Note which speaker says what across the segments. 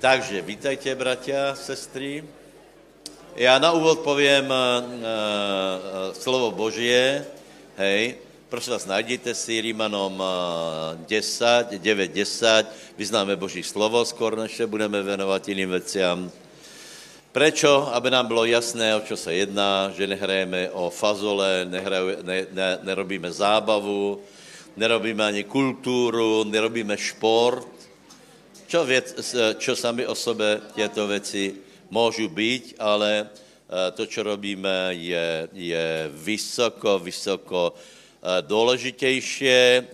Speaker 1: Takže vítajte, bratia, sestry. Já na úvod povím uh, uh, slovo Božie, hej, prosím vás, najděte si Rímanom uh, 10, 9, 10, vyznáme Boží slovo, skoro než se budeme věnovat jiným věciam. Prečo? Aby nám bylo jasné, o čo se jedná, že nehrajeme o fazole, nehraje, ne, ne, nerobíme zábavu, nerobíme ani kulturu, nerobíme šport. Čo, věc, čo sami o sebe těto věci můžu být, ale eh, to, co robíme, je, je vysoko, vysoko eh, důležitější.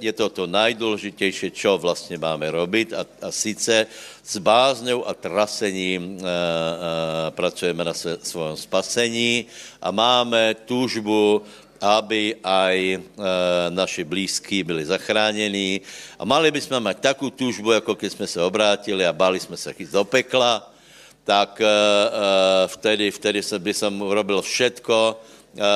Speaker 1: Je to to nejdůležitější, co vlastně máme robit a, a sice s bázňou a trasením e, e, pracujeme na svém spasení a máme tužbu aby aj e, naši blízkí byli zachráněni. A mali bychom mít takovou tužbu, jako když jsme se obrátili a báli jsme se chyt do pekla, tak e, e, vtedy, vtedy jsem, by som robil všetko, e, e,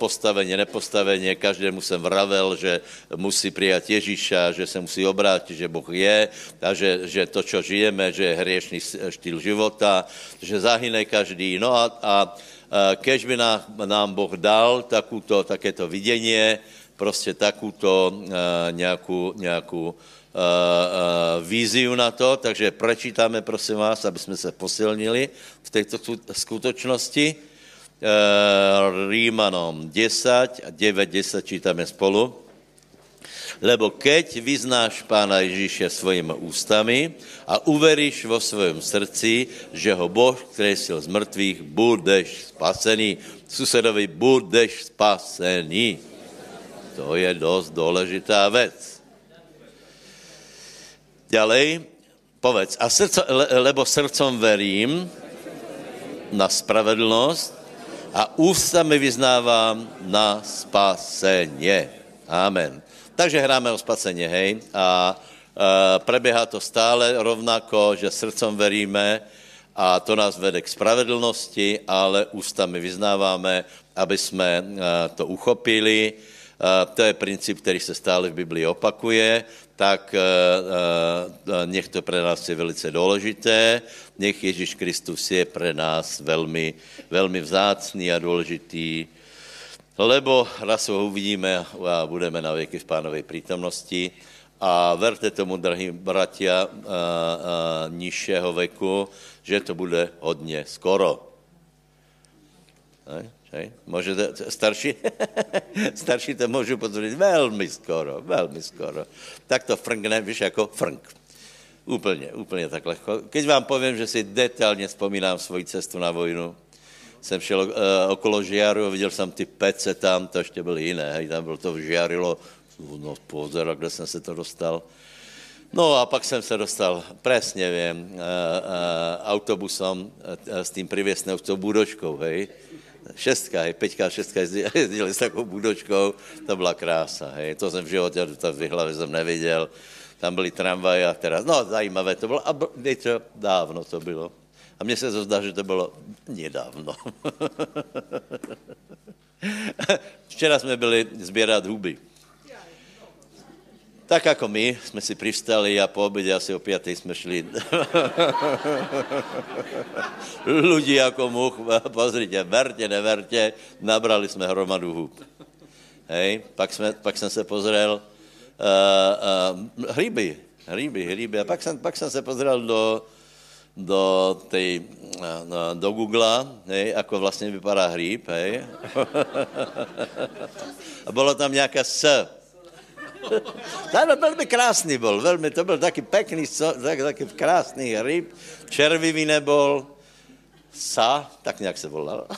Speaker 1: postavenie, nepostavenie, každému jsem vravel, že musí přijat Ježíša, že se musí obrátit, že Boh je a že, že to, čo žijeme, že je hriešný štýl života, že zahyne každý. No a, a kež by nám, Boh dal takuto, takéto vidění, prostě takuto eh, nějakou, nějakou uh, víziu na to, takže prečítáme, prosím vás, aby jsme se posilnili v této skutočnosti. Uh, Rímanom 10 a 9, 10 čítáme spolu. Lebo keď vyznáš Pána Ježíše svojimi ústami a uveríš vo svém srdci, že ho Boh kresil z mrtvých, budeš spasený. Susedovi, budeš spasený. To je dost důležitá věc. Ďalej, povedz, a srdco, le, lebo srdcom verím na spravedlnost a ústami vyznávám na spasenie. Amen. Takže hráme o spasení, hej. A e, preběhá to stále rovnako, že srdcom veríme a to nás vede k spravedlnosti, ale ústami vyznáváme, aby jsme e, to uchopili. E, to je princip, který se stále v Biblii opakuje, tak e, e, nech to pre nás je velice důležité, nech Ježíš Kristus je pre nás velmi, velmi vzácný a důležitý lebo raz ho uvidíme a budeme na věky v pánovej prítomnosti. A verte tomu, drahí bratia a, a, nižšího veku, že to bude hodně skoro. Ne? Můžete, starší? starší to můžu potvrdit velmi skoro, velmi skoro. Tak to frnkne, víš, jako frnk. Úplně, úplně tak lehko. Keď vám povím, že si detailně vzpomínám svoji cestu na vojnu, jsem šel uh, okolo Žiaru a viděl jsem ty pece tam, to ještě byly jiné, hej, tam bylo to žiarilo, no pozor, kde jsem se to dostal. No a pak jsem se dostal, přesně vím, uh, uh, autobusom uh, s tím privěsnou, s tou budočkou, hej. Šestka, hej, Peťka šestka jezdili s takovou budočkou, to byla krása, hej. To jsem v životě, to v hlavě jsem neviděl. Tam byly tramvaje a teraz, no zajímavé to bylo. A víte, dávno to bylo. A mně se to zdá, že to bylo nedávno. Včera jsme byli sbírat huby. Tak jako my jsme si přivstali a po obědě asi o pětej jsme šli. Lidi jako much, pozrite, verte, neverte, nabrali jsme hromadu hub. Hej, pak, jsme, pak jsem se pozrel, uh, uh, hříby, hříby, hříby. A pak jsem, pak jsem se pozrel do, do, tej, do Google, hej, ako vlastně vypadá hříb, hej. A bylo tam nějaká S. byl velmi krásný byl, velmi, to byl taky pekný, tak, taky krásný hříb, červivý nebol, sa, tak nějak se volal.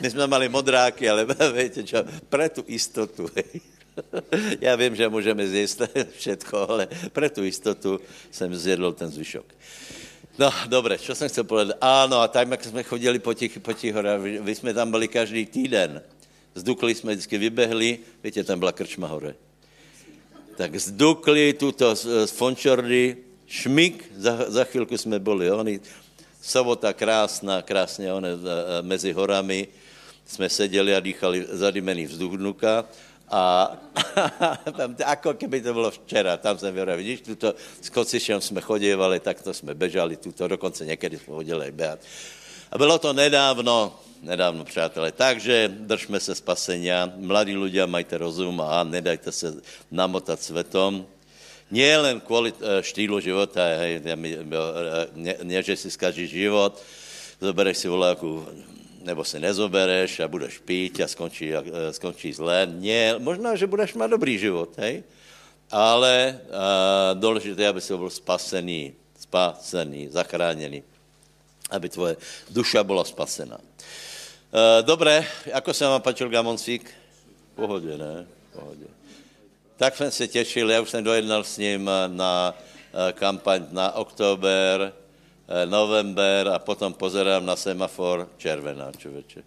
Speaker 1: My jsme mali modráky, ale víte čo, pre tu istotu, hej. Já vím, že můžeme zjíst všetko, ale pro tu jistotu jsem zjedl ten zvyšok. No, dobré, co jsem chcel povedat? Ano, a tam, jak jsme chodili po těch, po těch horách, vy jsme tam byli každý týden. Z Dukly jsme vždycky vybehli, víte, tam byla krčma hore. Tak z Dukly, tuto z Fončordy, šmik, za, za chvilku jsme byli, oni, sobota krásná, krásně, one, mezi horami, jsme seděli a dýchali zadimený vzduch dnuka A tam, ako keby to bylo včera, tam jsem věděl, vidíš, tuto s kocišem jsme chodívali, tak to jsme bežali, tuto dokonce někdy jsme hodili běhat. A bylo to nedávno, nedávno, přátelé. Takže držme se spasenia. Mladí ľudia, majte rozum a nedajte se namotat svetom. Nie len kvůli eh, štýlu života, hej, ne, ne, že si zkaží život, zobereš si voláku, nebo si nezobereš a budeš pít a skončí, a eh, skončí zle. Nie, možná, že budeš mít dobrý život, hej? ale a, eh, důležité aby si byl spasený, spasený, zachráněný, aby tvoje duša byla spasená. E, dobré, jako se vám pačil Gamoncík? Pohodě, ne? Pohodě. Tak jsem se těšil, já už jsem dojednal s ním na e, kampaň na oktober, e, november a potom pozerám na semafor červená, člověče.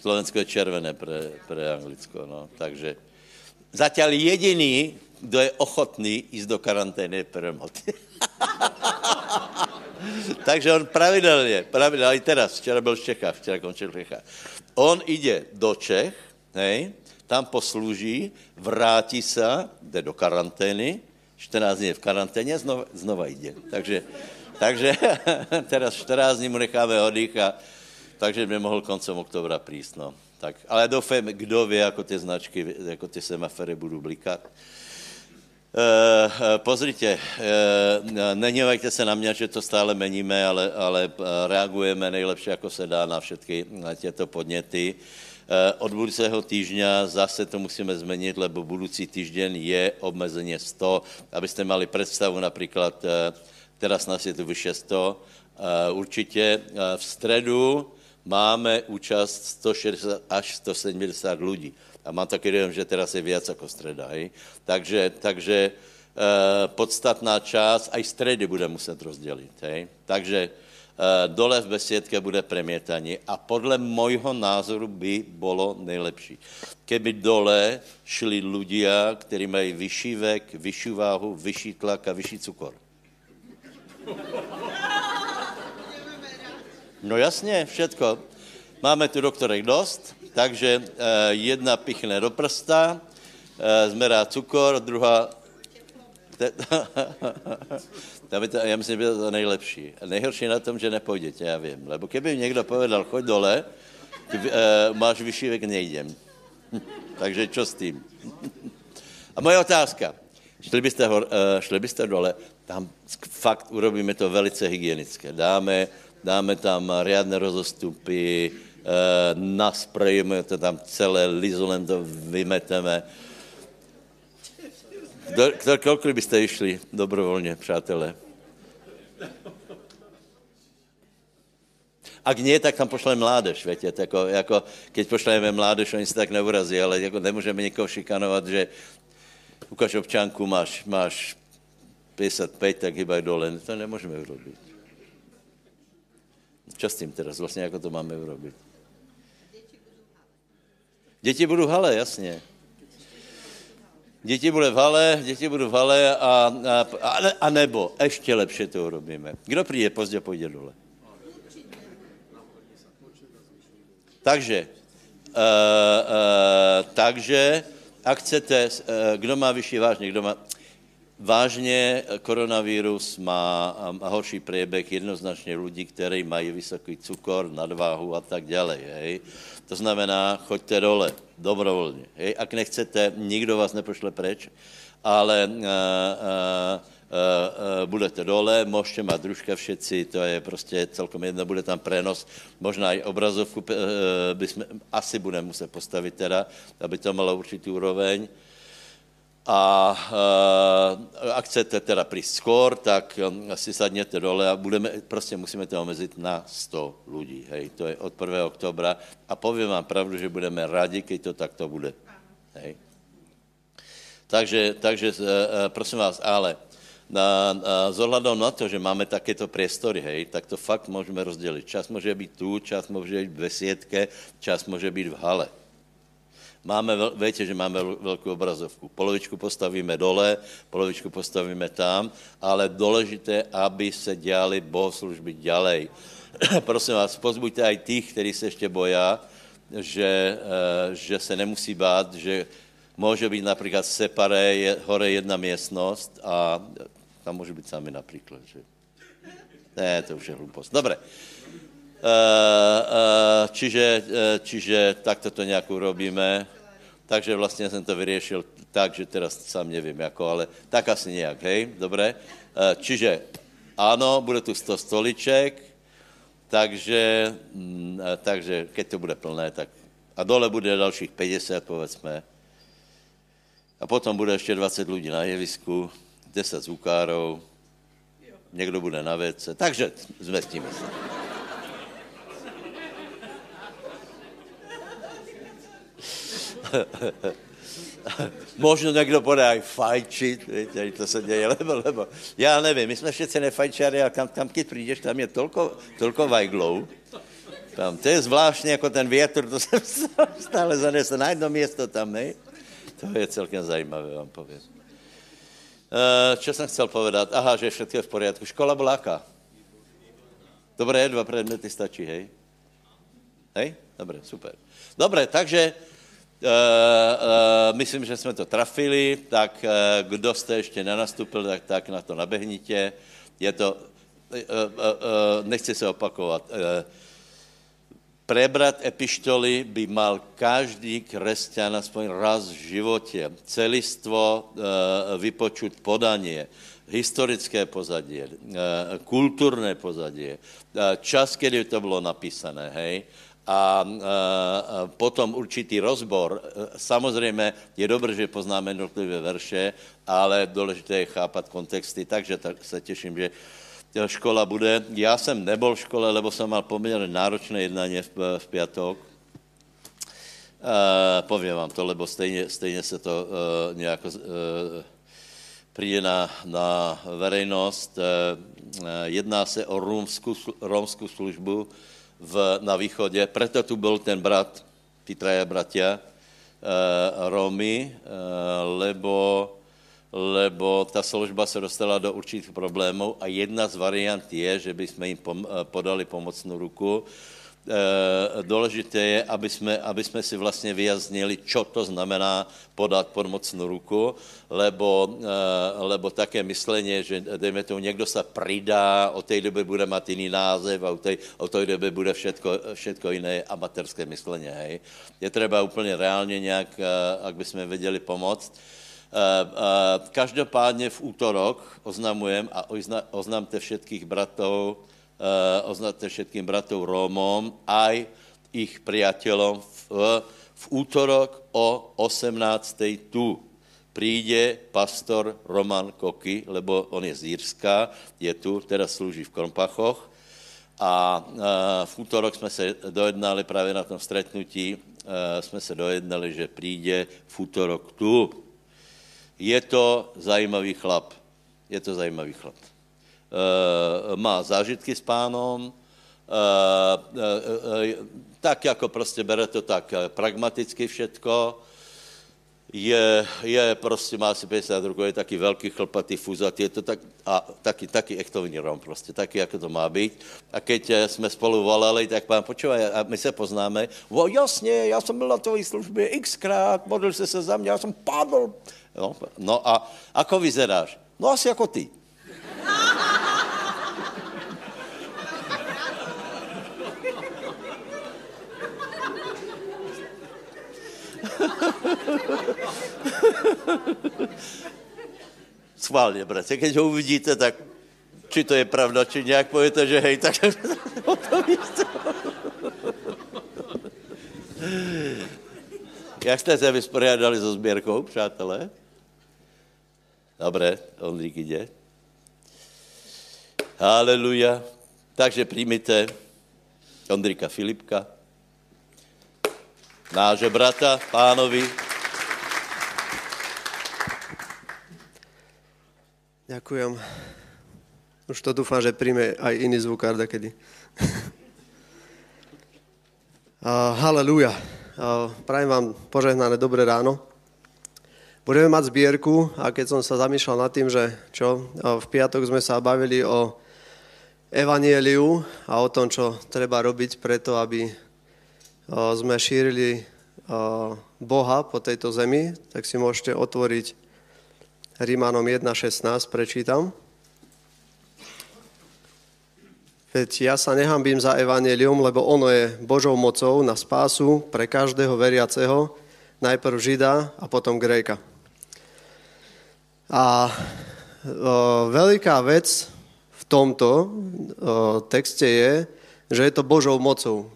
Speaker 1: Slovensko je červené pre, pre Anglicko, no. Takže zatím jediný, kdo je ochotný jít do karantény, je. Takže on pravidelně, pravidelně, i teraz, včera byl v Čechách, včera končil v Čechách. On jde do Čech, hej, tam poslouží, vrátí se, jde do karantény, 14 dní je v karanténě, znova, znova jde. Takže, takže teraz 14 dní mu necháme oddych a takže by mohl koncem oktobra prísť, no. Tak, ale doufám, kdo ví, jako ty značky, jako ty semafory budou blikat. Uh, pozrite, uh, nenívajte se na mě, že to stále meníme, ale, ale reagujeme nejlepší, jako se dá na všechny těto podněty. Uh, od budoucího týždňa zase to musíme změnit, lebo budoucí týždeň je obmezeně 100. Abyste mali představu například, teraz nás je tu vyše 100, určitě v středu máme účast 160 až 170 lidí. A mám taky dojem, že teraz je víc jako středa. Hej? Takže, takže e, podstatná část, aj středy bude muset rozdělit. Hej? Takže dole v besiedke bude premietaní a podle mojho názoru by bylo nejlepší. Keby dole šli ľudia, kteří mají vyšší vek, vyšší váhu, vyšší tlak a vyšší cukor. No jasně, všetko. Máme tu doktorek dost, takže eh, jedna pichne do prsta, eh, zmerá cukor, druhá... já myslím, že to to nejlepší. Nejhorší na tom, že nepůjdete, já vím. Lebo kdyby někdo povedal, choď dole, ty, uh, máš vyšší věk, nejdem. Takže čo s tím? A moje otázka. Šli byste, hor, uh, šli byste dole, tam fakt urobíme to velice hygienické. Dáme, dáme tam riadne rozostupy, Eh, nasprejeme to tam celé, lizolem to vymeteme. Kdo, byste išli dobrovolně, přátelé? Ak nie, tak tam pošleme mládež, větě, jako, jako, keď pošleme mládež, oni se tak neurazí, ale jako nemůžeme někoho šikanovat, že ukaž občanku, máš, máš 55, tak hýbaj dole. To nemůžeme urobit. Čo s tím teraz vlastně, jako to máme urobit? Děti budou v hale, jasně. Děti bude v hale, děti budou v hale a, a, a nebo ještě lepší to urobíme. Kdo přijde pozdě, půjde dole. Takže, uh, uh, takže, ak chcete, uh, kdo má vyšší vážně, kdo má... Vážně koronavírus má horší prieběh jednoznačně lidí, kteří mají vysoký cukor, nadváhu a tak dále. Hej. To znamená, choďte dole, dobrovolně. Hej? Ak nechcete, nikdo vás nepošle preč, ale uh, uh, uh, budete dole, můžete mít družka všetci, to je prostě celkom jedno, bude tam prenos, možná i obrazovku uh, bychom, asi budeme muset postavit teda, aby to malo určitý úroveň a uh, ak chcete teda prísť skôr, tak um, si sadněte dole a budeme, prostě musíme to omezit na 100 lidí. Hej, to je od 1. oktobra a povím vám pravdu, že budeme rádi, keď to takto bude. Hej. Takže, takže uh, prosím vás, ale na, na, s na to, že máme takéto priestory, hej, tak to fakt můžeme rozdělit. Čas může být tu, čas může být ve světke, čas může být v hale. Máme, víte, že máme velkou obrazovku. Polovičku postavíme dole, polovičku postavíme tam, ale důležité, aby se dělali bohoslužby ďalej. Prosím vás, pozbuďte aj těch, kteří se ještě boja, že, eh, že se nemusí bát, že Může být například separé, je, hore jedna místnost a tam může být sami například, že? Ne, to už je hlupost. Dobré. Uh, uh, čiže, uh, čiže takto to nějak urobíme. Takže vlastně jsem to vyřešil tak, že teraz sám nevím, jako, ale tak asi nějak, hej, dobré. Čiže ano, bude tu 100 stoliček, takže, mm, takže keď to bude plné, tak a dole bude dalších 50, povedzme. A potom bude ještě 20 lidí na jevisku, 10 zúkárov, někdo bude na věce, takže zmestíme se. Možno někdo bude aj fajčit, víte, to se děje, lebo, lebo, já nevím, my jsme všetci nefajčari a tam, tam když přijdeš, tam je tolko, tolko vajglou, tam, to je zvláštní, jako ten větr, to se stále zanese na jedno město tam, ne? To je celkem zajímavé, vám povím. Co eh, jsem chcel povedat? Aha, že všechno je v poriadku. Škola byla jaká? Dobré, dva předměty stačí, hej? Hej? Dobré, super. Dobré, takže myslím, že jsme to trafili, tak uh, kdo jste ještě nenastupil, tak, tak na to nabehnitě. Je to, nechci se opakovat, prebrat epištoly by mal každý křesťan aspoň raz v životě. Celistvo vypočuť podanie, historické pozadí, kulturné pozadí, čas, kdy to bylo napísané, hej, a potom určitý rozbor. Samozřejmě je dobré, že poznáme jednotlivé verše, ale důležité je chápat kontexty, takže tak se těším, že škola bude. Já jsem nebyl v škole, lebo jsem mal poměrně náročné jednání v, v. Uh, povím vám to, lebo stejně, stejně se to uh, nějak přijde na, na verejnost. Jedná se o romskou službu v, na východě. Proto tu byl ten brat, ty traje bratia, uh, Romy, uh, lebo lebo ta služba se dostala do určitých problémů a jedna z variant je, že bychom jim eh, podali pomocnou ruku. E, důležité je, aby jsme, aby jsme si vlastně vyjasnili, čo to znamená podat pomocnou ruku, lebo, e, lebo také myslenie, že dejme tomu, někdo se pridá, o té době bude mít jiný název a o té, o té době bude všetko, všetko jiné amatérské myslenie. Hej. Je třeba úplně reálně nějak, ak bychom věděli pomoct. Eh, eh, každopádně v útorok oznamujem a oznamte všetkých bratov, eh, oznamte všetkým bratov Rómom, aj ich priateľom v, v útorok o 18. tu přijde pastor Roman Koky, lebo on je z Jirska, je tu, teda slouží v Krompachoch. A v útorok jsme se dojednali právě na tom stretnutí, jsme se dojednali, že přijde v útorok tu je to zajímavý chlap. Je to zajímavý chlap. E, má zážitky s pánom, e, e, tak jako prostě bere to tak pragmaticky všetko, je, je prostě, má asi 50 rokov, je taky velký chlpatý fuzat, je to tak, a taky, taky echtovní rom prostě, taky, jako to má být. A keď jsme spolu volali, tak pán, počúvaj, a my se poznáme, o jasně, já jsem byl na tvojí službě xkrát, modlil se se za mě, já jsem padl, No, no a ako vyzeráš? No asi jako ty. Schválně, bratře, když ho uvidíte, tak či to je pravda, či nějak pověte, že hej, tak. Jak jste se vysporiadali so sběrkou, přátelé? Dobré, Ondrík jde. Haleluja. Takže přijmite Ondrika Filipka, náže brata, pánovi.
Speaker 2: Ďakujem. Už to dúfam, že príjme aj iný zvukár kedy. uh, haleluja. Uh, prajem vám požehnané dobré ráno. Budeme mať zbierku a keď som sa zamýšľal nad tým, že čo, v piatok sme sa bavili o evanieliu a o tom, čo treba robiť preto, aby sme šírili Boha po tejto zemi, tak si môžete otvoriť Rímanom 1.16, prečítam. Veď ja sa nehambím za evanelium, lebo ono je Božou mocou na spásu pre každého veriaceho, najprv Žida a potom Gréka. A o, veľká vec tomto o, texte je, že je to Božou mocou.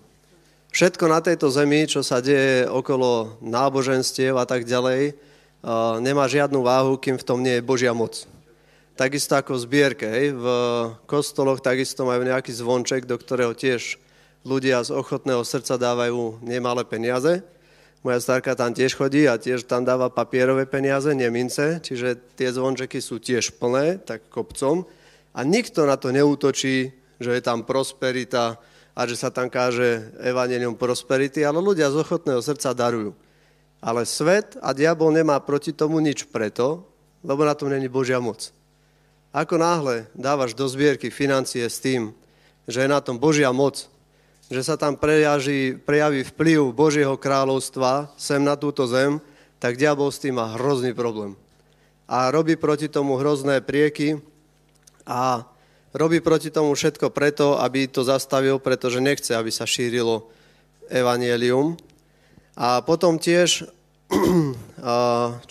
Speaker 2: Všetko na tejto zemi, čo sa deje okolo náboženstiev a tak ďalej, o, nemá žiadnu váhu, kým v tom nie je Božia moc takisto ako v zbierke. Hej. V kostoloch takisto majú nejaký zvonček, do ktorého tiež ľudia z ochotného srdca dávajú nemalé peniaze. Moja starka tam tiež chodí a tiež tam dáva papierové peniaze, nie mince, čiže tie zvončeky sú tiež plné, tak kopcom. A nikto na to neútočí, že je tam prosperita a že sa tam káže evanelium prosperity, ale ľudia z ochotného srdca darujú. Ale svet a diabol nemá proti tomu nič preto, lebo na tom není Božia moc. Ako náhle dávaš do zbierky financie s tým, že je na tom Božia moc, že sa tam prejaví, prejaví vplyv Božieho kráľovstva sem na túto zem, tak diabol s tým má hrozný problém. A robí proti tomu hrozné prieky a robí proti tomu všetko preto, aby to zastavil, pretože nechce, aby sa šírilo evanielium. A potom tiež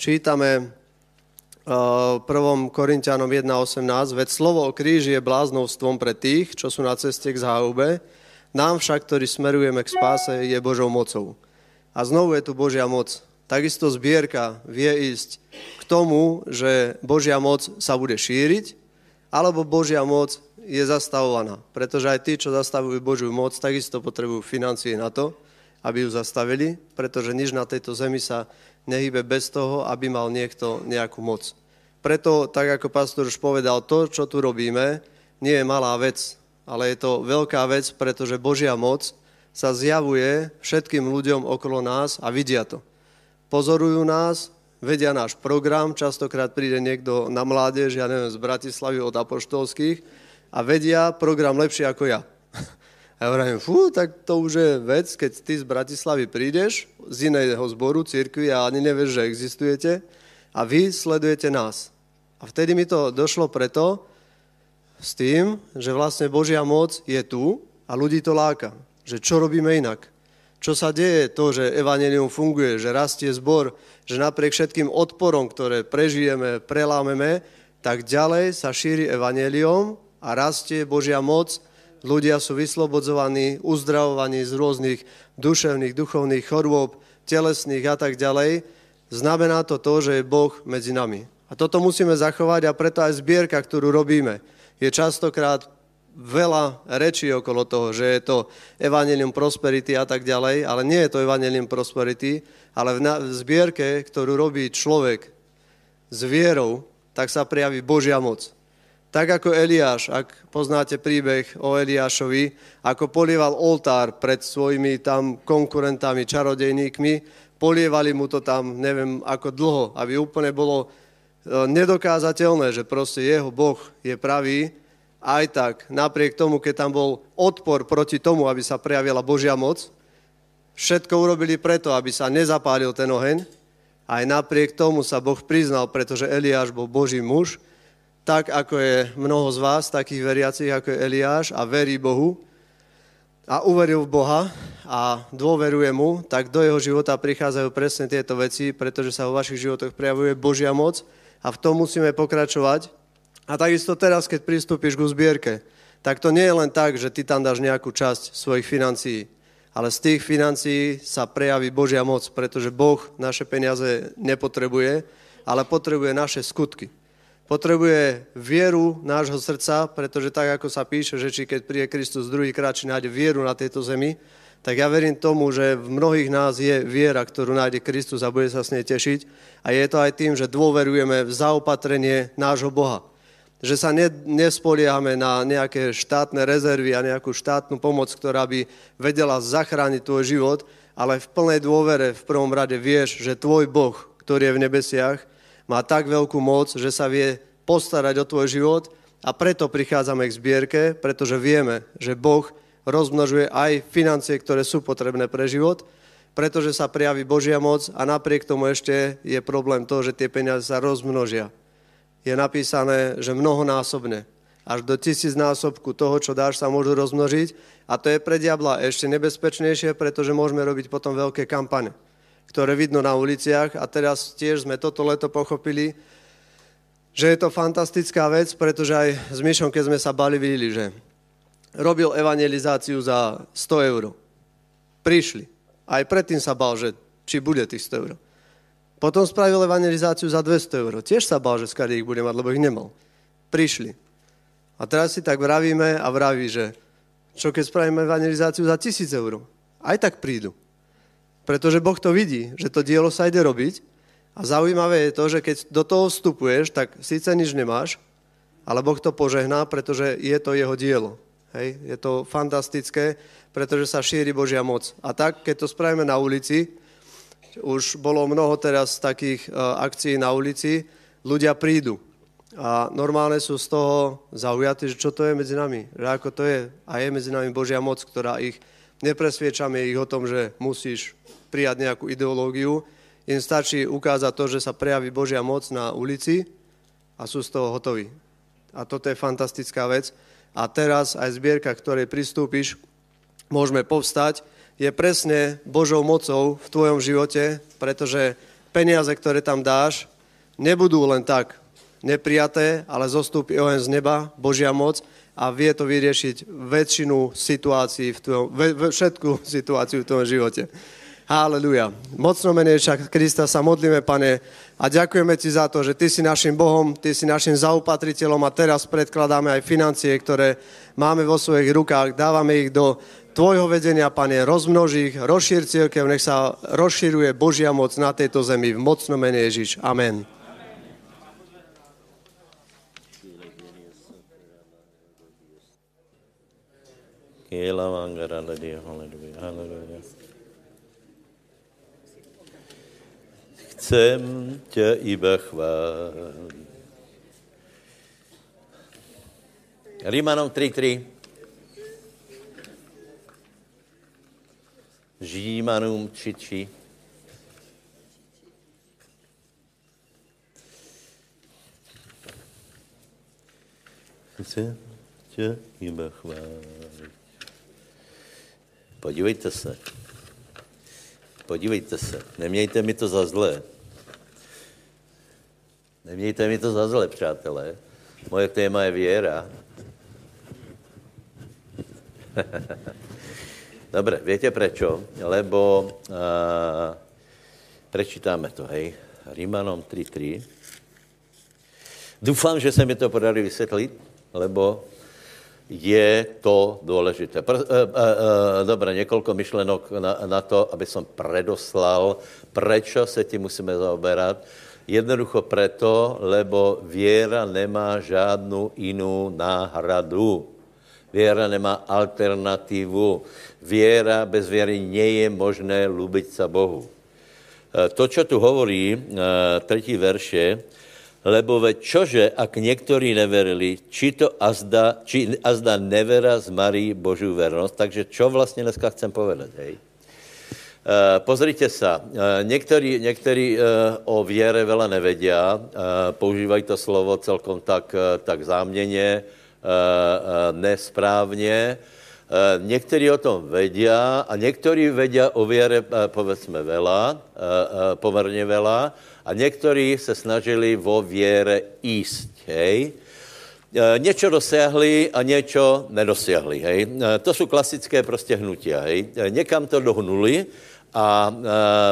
Speaker 2: čítame 1. Korintianom 1.18, veď slovo o kríži je bláznovstvom pre tých, čo sú na ceste k záhube, nám však, ktorí smerujeme k spáse, je Božou mocou. A znovu je tu Božia moc. Takisto zbierka vie ísť k tomu, že Božia moc sa bude šíriť, alebo Božia moc je zastavovaná. Pretože aj tí, čo zastavujú Božiu moc, takisto potrebujú financie na to, aby ju zastavili, pretože nič na tejto zemi sa nehybe bez toho, aby mal niekto nejakú moc. Preto, tak ako pastor už povedal, to, čo tu robíme, nie je malá vec, ale je to veľká vec, pretože Božia moc sa zjavuje všetkým ľuďom okolo nás a vidia to. Pozorujú nás, vedia náš program, častokrát príde niekto na mládež, ja neviem, z Bratislavy od apoštolských a vedia program lepšie ako ja. A ja hovorím, fú, tak to už je vec, keď ty z Bratislavy prídeš z iného zboru, církvy a ani nevieš, že existujete a vy sledujete nás. A vtedy mi to došlo preto s tým, že vlastne Božia moc je tu a ľudí to láka. Že čo robíme inak? Čo sa deje to, že evanelium funguje, že rastie zbor, že napriek všetkým odporom, ktoré prežijeme, prelámeme, tak ďalej sa šíri evanelium a rastie Božia moc. Ľudia sú vyslobodzovaní, uzdravovaní z rôznych duševných, duchovných chorôb, telesných a tak ďalej, znamená to to, že je Boh medzi nami. A toto musíme zachovať a preto aj zbierka, ktorú robíme, je častokrát veľa rečí okolo toho, že je to evanelium prosperity a tak ďalej, ale nie je to evanelium prosperity, ale v, zbierke, ktorú robí človek s vierou, tak sa prejaví Božia moc. Tak ako Eliáš, ak poznáte príbeh o Eliášovi, ako polieval oltár pred svojimi tam konkurentami, čarodejníkmi, polievali mu to tam, neviem ako dlho, aby úplne bolo e, nedokázateľné, že proste jeho Boh je pravý, aj tak, napriek tomu, keď tam bol odpor proti tomu, aby sa prejavila Božia moc, všetko urobili preto, aby sa nezapálil ten oheň, aj napriek tomu sa Boh priznal, pretože Eliáš bol Boží muž, tak ako je mnoho z vás, takých veriacich ako je Eliáš a verí Bohu a uveril v Boha a dôveruje mu, tak do jeho života prichádzajú presne tieto veci, pretože sa vo vašich životoch prejavuje Božia moc a v tom musíme pokračovať. A takisto teraz, keď pristúpiš ku zbierke, tak to nie je len tak, že ty tam dáš nejakú časť svojich financií, ale z tých financií sa prejaví Božia moc, pretože Boh naše peniaze nepotrebuje, ale potrebuje naše skutky potrebuje vieru nášho srdca, pretože tak, ako sa píše, že či keď príde Kristus druhýkrát, či nájde vieru na tejto zemi, tak ja verím tomu, že v mnohých nás je viera, ktorú nájde Kristus a bude sa s nej tešiť. A je to aj tým, že dôverujeme v zaopatrenie nášho Boha. Že sa ne, nespoliehame na nejaké štátne rezervy a nejakú štátnu pomoc, ktorá by vedela zachrániť tvoj život, ale v plnej dôvere v prvom rade vieš, že tvoj Boh, ktorý je v nebesiach, má tak veľkú moc, že sa vie postarať o tvoj život a preto prichádzame k zbierke, pretože vieme, že Boh rozmnožuje aj financie, ktoré sú potrebné pre život, pretože sa prijaví Božia moc a napriek tomu ešte je problém to, že tie peniaze sa rozmnožia. Je napísané, že mnohonásobne, až do tisíc násobku toho, čo dáš, sa môžu rozmnožiť a to je pre diabla ešte nebezpečnejšie, pretože môžeme robiť potom veľké kampane, ktoré vidno na uliciach a teraz tiež sme toto leto pochopili, že je to fantastická vec, pretože aj s Myšom, keď sme sa bali, videli, že robil evangelizáciu za 100 eur. Prišli. Aj predtým sa bal, že či bude tých 100 eur. Potom spravil evangelizáciu za 200 eur. Tiež sa bal, že skade ich bude mať, lebo ich nemal. Prišli. A teraz si tak vravíme a vraví, že čo keď spravíme evangelizáciu za 1000 eur? Aj tak prídu. Pretože Boh to vidí, že to dielo sa ide robiť a zaujímavé je to, že keď do toho vstupuješ, tak síce nič nemáš, ale Boh to požehná, pretože je to jeho dielo. Hej? Je to fantastické, pretože sa šíri Božia moc. A tak, keď to spravíme na ulici, už bolo mnoho teraz takých uh, akcií na ulici, ľudia prídu a normálne sú z toho zaujatí, že čo to je medzi nami, že ako to je. A je medzi nami Božia moc, ktorá ich, nepresviečame ich o tom, že musíš prijať nejakú ideológiu, im stačí ukázať to, že sa prejaví Božia moc na ulici a sú z toho hotoví. A toto je fantastická vec. A teraz aj zbierka, ktorej pristúpiš, môžeme povstať, je presne Božou mocou v tvojom živote, pretože peniaze, ktoré tam dáš, nebudú len tak neprijaté, ale zostúpi oheň z neba, Božia moc a vie to vyriešiť väčšinu situácií, v tvojom, všetku situáciu v tvojom živote. Haleluja. Mocno mene Krista sa modlíme, pane, a ďakujeme ti za to, že ty si našim Bohom, ty si našim zaupatriteľom a teraz predkladáme aj financie, ktoré máme vo svojich rukách, dávame ich do tvojho vedenia, pane, rozmnož ich, rozšír církev, nech sa rozšíruje Božia moc na tejto zemi v mocnom mene Ježiš. Amen.
Speaker 1: Chcem tě iba chválit. Rímanom 3.3. Žímanům 3.3. Chcem tě iba chválit. Podívejte se. Podívejte se. Nemějte mi to za zlé. Nemějte mi to za zle, přátelé. Moje téma je věra. Dobre, viete prečo? Lebo uh, prečítáme to, hej. Rímanom 3.3. Doufám, že se mi to podali vysvětlit, lebo je to důležité. Pr- uh, uh, uh, Dobre, několik myšlenok na, na to, aby som predoslal, prečo se tím musíme zaoberat. Jednoducho preto, lebo věra nemá žádnou jinou náhradu. Věra nemá alternativu. Věra bez věry nie je možné lubit sa Bohu. E, to, čo tu hovorí, e, třetí verše, lebo ve čože, ak někteří neverili, či to azda, či azda nevera zmarí Boží vernost. Takže čo vlastně dneska chcem povedat, hej? Eh, pozrite sa, eh, někteří, eh, o věre vela nevedia, používají to slovo celkom tak, tak záměně, nesprávně. Někteří o tom vedia a někteří vedia o věre, povedzme, vela, poměrně vela, a někteří se snažili vo věre jíst, hej. Něco dosáhli a něco nedosiahli, hej. To jsou klasické prostě hnutia, hej. Někam to dohnuli, a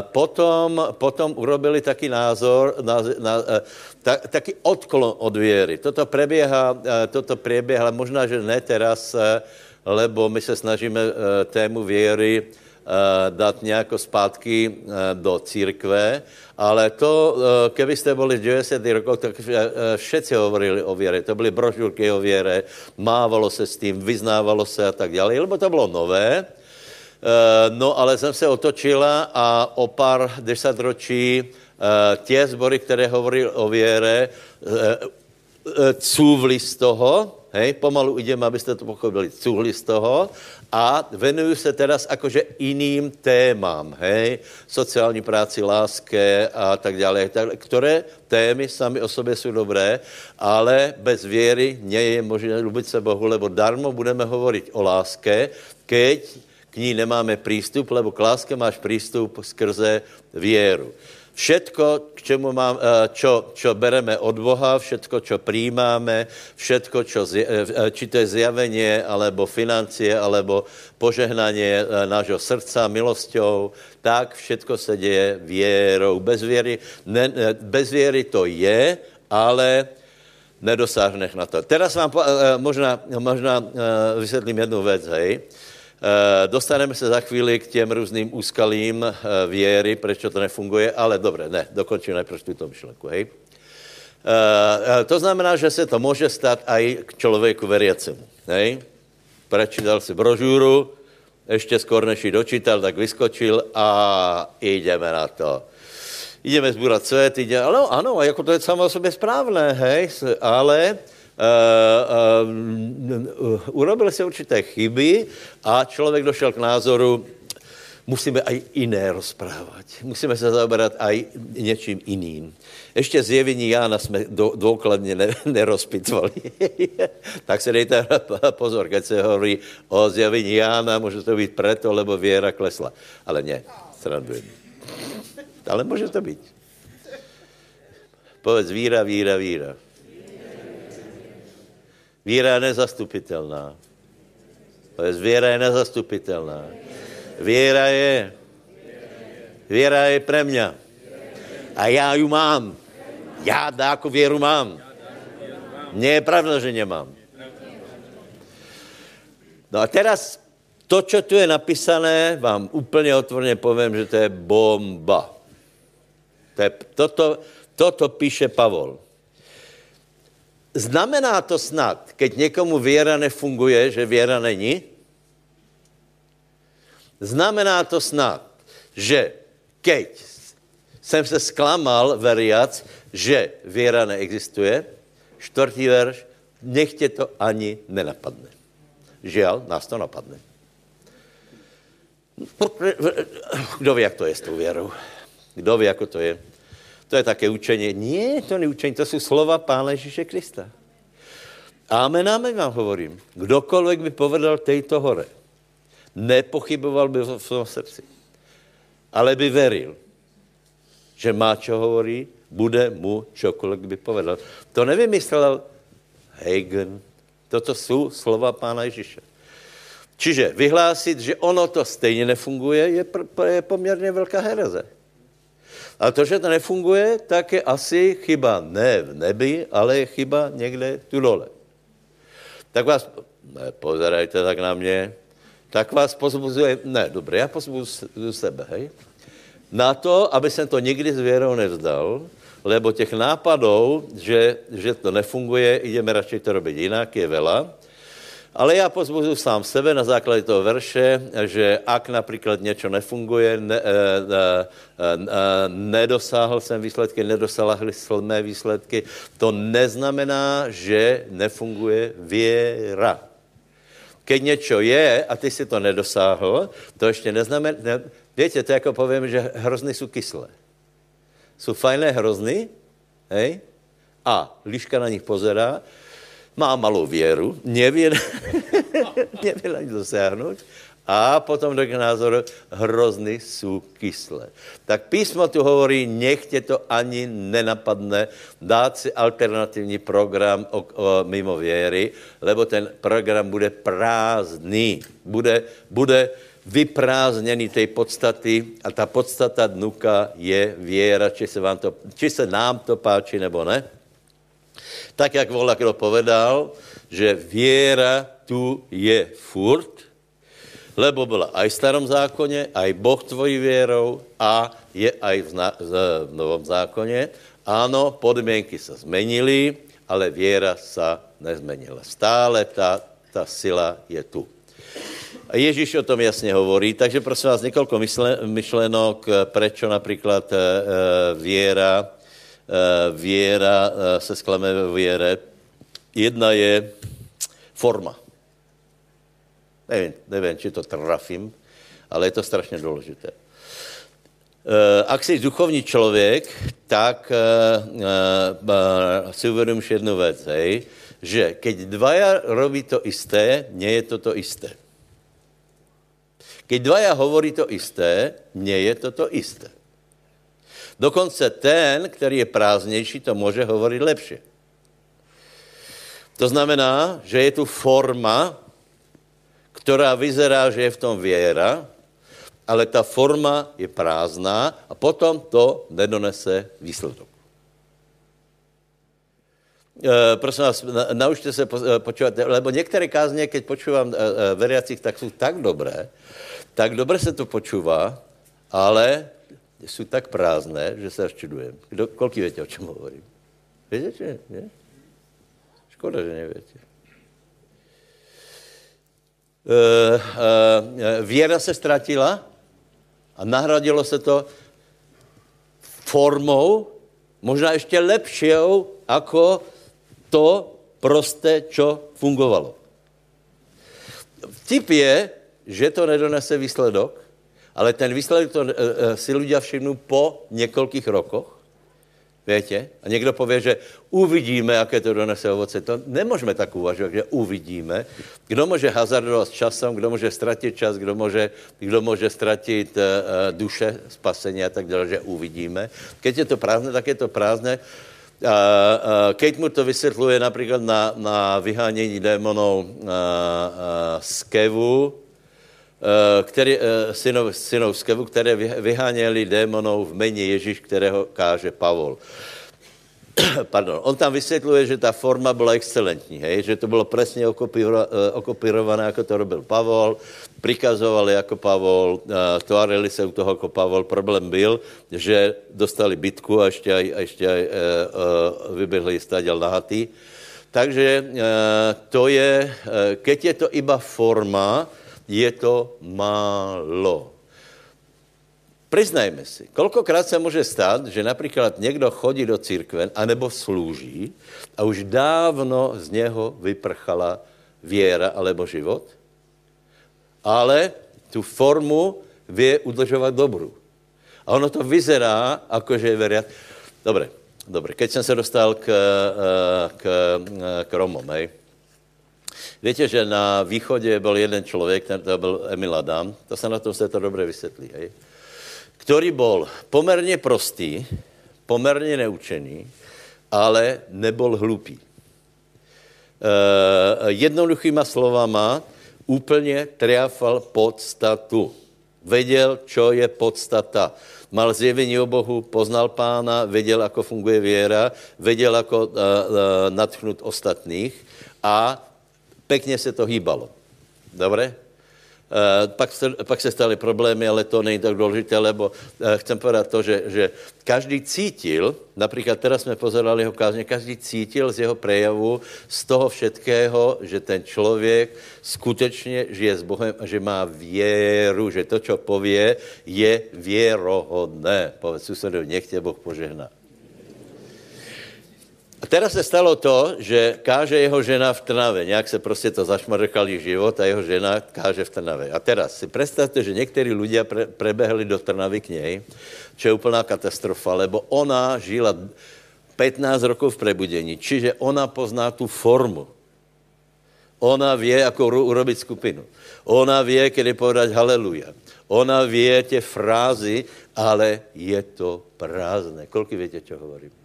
Speaker 1: potom, potom urobili taký názor, e, ta, taký odklon od věry. Toto preběhá, e, toto preběhá, možná, že ne teraz, lebo my se snažíme tému věry dát nějako zpátky do církve, ale to, keby jste byli v 90. rokov, tak všetci hovorili o věre. To byly brožurky o věre, mávalo se s tím, vyznávalo se a tak dále, lebo to bylo nové. Eh, no, ale jsem se otočila a o pár desatročí eh, tě zbory, které hovorí o věre, eh, cůvli z toho hej, pomalu idem, abyste to pochopili, cuhli z toho a venuju se teraz akože iným témám, hej, sociální práci, láske a tak dále, které témy sami o sobě jsou dobré, ale bez věry nie je možné ljubit se Bohu, lebo darmo budeme hovoriť o láske, keď k ní nemáme přístup, lebo k láske máš přístup skrze věru. Všetko, k čemu mám, eh, čo, čo bereme od Boha, všetko, čo přijímáme, všetko, čo, eh, eh, či to je zjavenie, alebo financie, alebo požehnanie nášho srdca milosťou, tak všetko se děje věrou. Bez věry, ne, bez věry to je, ale nedosáhneš na to. Teraz vám možná, možná vysvětlím jednu věc, hej. Eh, dostaneme se za chvíli k těm různým úskalím eh, věry, proč to nefunguje, ale dobré, ne, dokončím najprv tuto myšlenku, hej. Eh, to znamená, že se to může stát i k člověku veriacemu, hej. Prečítal si brožuru, ještě skoro než ji dočítal, tak vyskočil a jdeme na to. Jdeme zbúrat svět, jdeme, ale ano, jako to je samo o sobě správné, hej, ale uh, uh, urobil se určité chyby a člověk došel k názoru, musíme aj jiné rozprávat. Musíme se zaoberat aj něčím jiným. Ještě zjevení Jána jsme důkladně ne, nerozpitvali. tak se dejte pozor, keď se hovorí o zjevení Jána, může to být preto, lebo věra klesla. Ale ne, srandujem. Ale může to být. Povedz víra, víra, víra. Víra je nezastupitelná. Věra je nezastupitelná. Věra je, věra je pre mě. A já ju mám. Já dáko věru mám. Mně je pravda, že nemám. No a teraz to, co tu je napísané, vám úplně otvorně povím, že to je bomba. To je, toto, toto píše Pavol. Znamená to snad, keď někomu věra nefunguje, že věra není? Znamená to snad, že keď jsem se zklamal veriac, že věra neexistuje, čtvrtý verš, nech tě to ani nenapadne. Žiaľ, nás to napadne. Kdo ví, jak to je s tou věrou? Kdo ví, jako to je? To je také učení. Nie, to není učení, to jsou slova Pána Ježíše Krista. Amen, amen vám hovorím. Kdokoliv by povedal tejto hore, nepochyboval by v svém srdci, ale by veril, že má, čo hovorí, bude mu čokoliv by povedal. To nevymyslel Hagen. Toto jsou slova Pána Ježíše. Čiže vyhlásit, že ono to stejně nefunguje, je, je poměrně velká hereze. A to, že to nefunguje, tak je asi chyba ne v nebi, ale je chyba někde tu dole. Tak vás, ne, pozerajte tak na mě, tak vás pozbuzuje, ne, dobré, já pozbuzuju sebe, hej, na to, aby jsem to nikdy s věrou nevzdal, lebo těch nápadů, že, že to nefunguje, ideme radši to robit jinak, je vela. Ale já pozbuzuji sám sebe na základě toho verše, že ak například něco nefunguje, ne, ne, ne, nedosáhl jsem výsledky, nedosáhli jsme výsledky, to neznamená, že nefunguje věra. Keď něco je a ty si to nedosáhl, to ještě neznamená, ne, víte, to jako povím, že hrozny jsou kyslé. Jsou fajné hrozny, hej, a liška na nich pozerá, má malou věru, neví na ní dosáhnout a potom do názoru hrozny jsou kyslé. Tak písmo tu hovorí, nechtě to ani nenapadne dát si alternativní program o, o, mimo věry, lebo ten program bude prázdný. Bude, bude vyprázdněný té podstaty a ta podstata dnuka je věra, či se, vám to, či se nám to páči nebo ne. Tak, jak Volakro povedal, že věra tu je furt, lebo byla aj v starom zákoně, aj Boh tvojí věrou a je aj v, v novom zákoně. Ano, podmínky se zmenily, ale věra se nezmenila. Stále ta, ta sila je tu. A Ježíš o tom jasně hovorí, takže prosím vás několik myšlenok, prečo například e, věra, věra e, se sklame ve věre. Jedna je, Forma. Nevím, nevím, či to trafím, ale je to strašně důležité. Eh, ak jsi duchovní člověk, tak si uvědomíš jednu věc, hej, že keď dvaja robí to isté, nie je to to isté. Keď dvaja hovorí to isté, nie je to to isté. Dokonce ten, který je prázdnější, to může hovorit lepše. To znamená, že je tu forma, která vyzerá, že je v tom věra, ale ta forma je prázdná a potom to nedonese výsledok. E, prosím vás, naučte se eh, počívat, lebo některé kázně, keď počúvam e, e, veriacich, tak jsou tak dobré, tak dobře se to počúvá, ale jsou tak prázdné, že se až čudujem. Kdo, kolik víte, o čem hovorím? Víte, ne? Škoda, že nevíte. E, e, věra se ztratila a nahradilo se to formou, možná ještě lepšou, jako to prosté, čo fungovalo. Tip je, že to nedonese výsledok, ale ten výsledek to, e, si lidé všimnou po několikých rokoch Víte? A někdo pově, že uvidíme, jaké to donese ovoce. To nemůžeme tak uvažovat, že uvidíme. Kdo může hazardovat s časem, kdo může ztratit čas, kdo může, kdo může ztratit uh, duše, spasení a tak dále, že uvidíme. Keď je to prázdné, tak je to prázdné. Uh, uh, Kate mu to vysvětluje například na, na vyhánění démonů uh, uh, z Kevu, Eh, který, eh, synov, synov z Kevu, které vyháněli démonů v mene Ježíš, kterého káže Pavol. Pardon, on tam vysvětluje, že ta forma byla excelentní, hej? že to bylo přesně eh, okopirované, jako to robil Pavol, prikazovali jako Pavol, tvárili se u toho jako Pavol. Problém byl, že dostali bitku a ještě, aj, a ještě aj, vyběhli staděl nahatý. Takže to je, keď je to iba forma, je to málo. Přiznajme si, kolikrát se může stát, že například někdo chodí do církve anebo slouží a už dávno z něho vyprchala věra alebo život, ale tu formu vě udržovat dobru. A ono to vyzerá, jako že je veriat. Dobre, dobre. Keď jsem se dostal k, eh, k, k Romom, hej, Víte, že na východě byl jeden člověk, to byl Emil Adam, to se na tom se to dobře vysvětlí, hej? který byl poměrně prostý, poměrně neučený, ale nebyl hlupý. E, jednoduchýma slovama úplně triafal podstatu. Věděl, čo je podstata. Mal zjevení o Bohu, poznal pána, věděl, ako funguje věra, věděl, ako uh, uh, natchnout ostatných a pěkně se to hýbalo. Dobré? Uh, pak, se, pak se staly problémy, ale to není tak důležité, lebo uh, chcem povedat to, že, že každý cítil, například teraz jsme pozerali jeho kázně, každý cítil z jeho prejavu, z toho všetkého, že ten člověk skutečně žije s Bohem a že má věru, že to, co pově, je věrohodné. Povedz susedovi, nech tě Boh požehná. A teraz se stalo to, že káže jeho žena v Trnave. Nějak se prostě to zašmrdkali život a jeho žena káže v Trnave. A teraz si představte, že někteří lidé pre, prebehli do Trnavy k něj, čo je úplná katastrofa, lebo ona žila 15 rokov v prebudení, čiže ona pozná tu formu. Ona ví, ako urobiť skupinu. Ona ví, kedy povedať haleluja. Ona ví tie frázy, ale je to prázdné. Koľko viete, čo hovorím?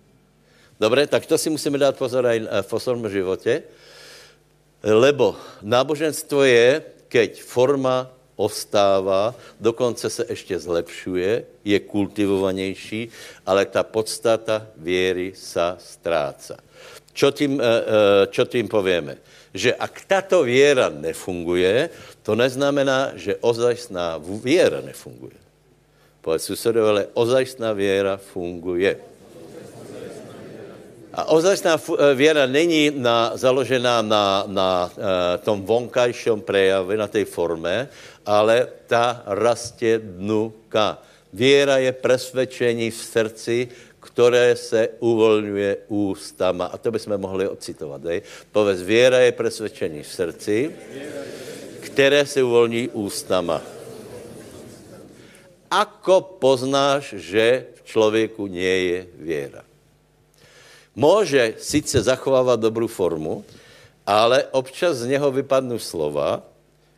Speaker 1: Dobre, tak to si musíme dát pozor aj v osobnom životě, lebo náboženstvo je, keď forma ostává, dokonce se ještě zlepšuje, je kultivovanější, ale ta podstata věry sa stráca. Čo tím, eh, eh, čo tím povieme? Že ak tato věra nefunguje, to neznamená, že ozajstná věra nefunguje. Povedz susedovi, ale ozajstná věra funguje. A ozajstná eh, věra není na, založená na, na uh, tom vonkajším prejavu, na té forme, ale ta rastě dnuka. Věra je presvědčení v srdci, které se uvolňuje ústama. A to bychom mohli ocitovat. Hej? Povedz, věra je presvědčení v srdci, které se uvolní ústama. Ako poznáš, že v člověku nie je věra? Může sice zachovávat dobrou formu, ale občas z něho vypadnou slova,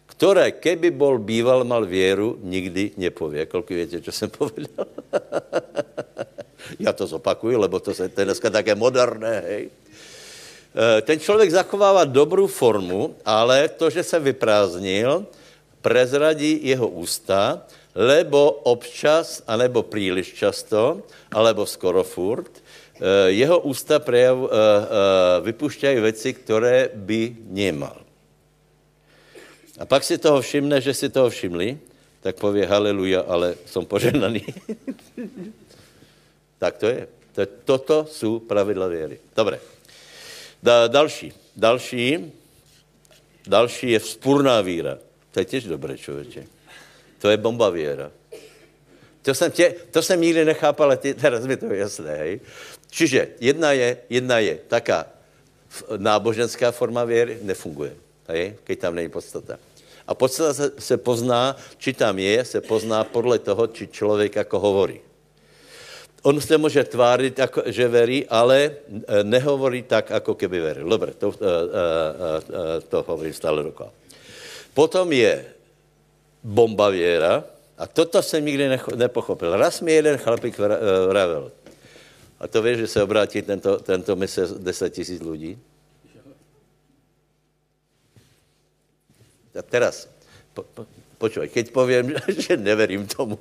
Speaker 1: které, keby bol býval, mal věru, nikdy nepově. Kolik víte, co jsem povedal? Já to zopakuju, lebo to, se, to je dneska také moderné, hej. E, ten člověk zachovává dobrou formu, ale to, že se vyprázdnil, prezradí jeho ústa, lebo občas, anebo příliš často, alebo skoro furt, jeho ústa prejav, e, vypušťají věci, které by nemal. A pak si toho všimne, že si toho všimli, tak pově haleluja, ale jsem poženaný. tak to je. To, toto jsou pravidla věry. Dobré. Da, další. Další. Další je vzpůrná víra. To je těž dobré, člověče. To je bomba věra. To jsem, tě, to jsem nikdy nechápal, ale ty, teraz mi to je jasné. Hej. Čiže jedna je, jedna je taká náboženská forma věry, nefunguje. Hej, keď tam není podstata. A podstata se, se pozná, či tam je, se pozná podle toho, či člověk jako hovorí. On se může tvářit, jako, že verí, ale e, nehovorí tak, jako keby veril. Dobře, to, uh, uh, uh, to hovorím stále dokola. Potom je bomba věra, a toto jsem nikdy nepochopil. Raz mi jeden chlapík vravil, a to víš, že se obrátí tento, tento mise 10 tisíc lidí? A teraz, po, po, počuj, keď povím, že neverím tomu,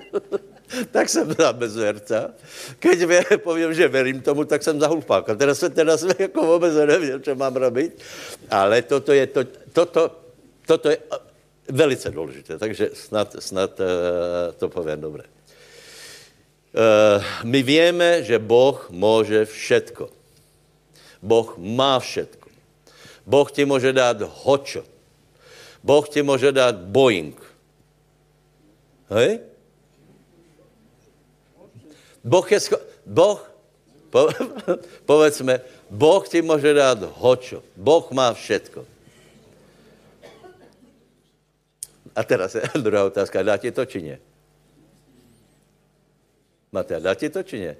Speaker 1: tak jsem za bezverca. Keď povím, že verím tomu, tak jsem za hlupáka. Teraz, teraz jako vůbec nevím, co mám robit, ale toto je, to, toto, toto je velice důležité, takže snad, snad uh, to povím dobře. Uh, my víme, že Boh může všetko. Boh má všetko. Boh ti může dát hočo. Boh ti může dát Boeing. Hej? Boh je scho- Boh, po, povedzme, Boh ti může dát hočo. Boh má všetko. A teraz je druhá otázka. Dá ti to, či ne? Dá ti to, či ne?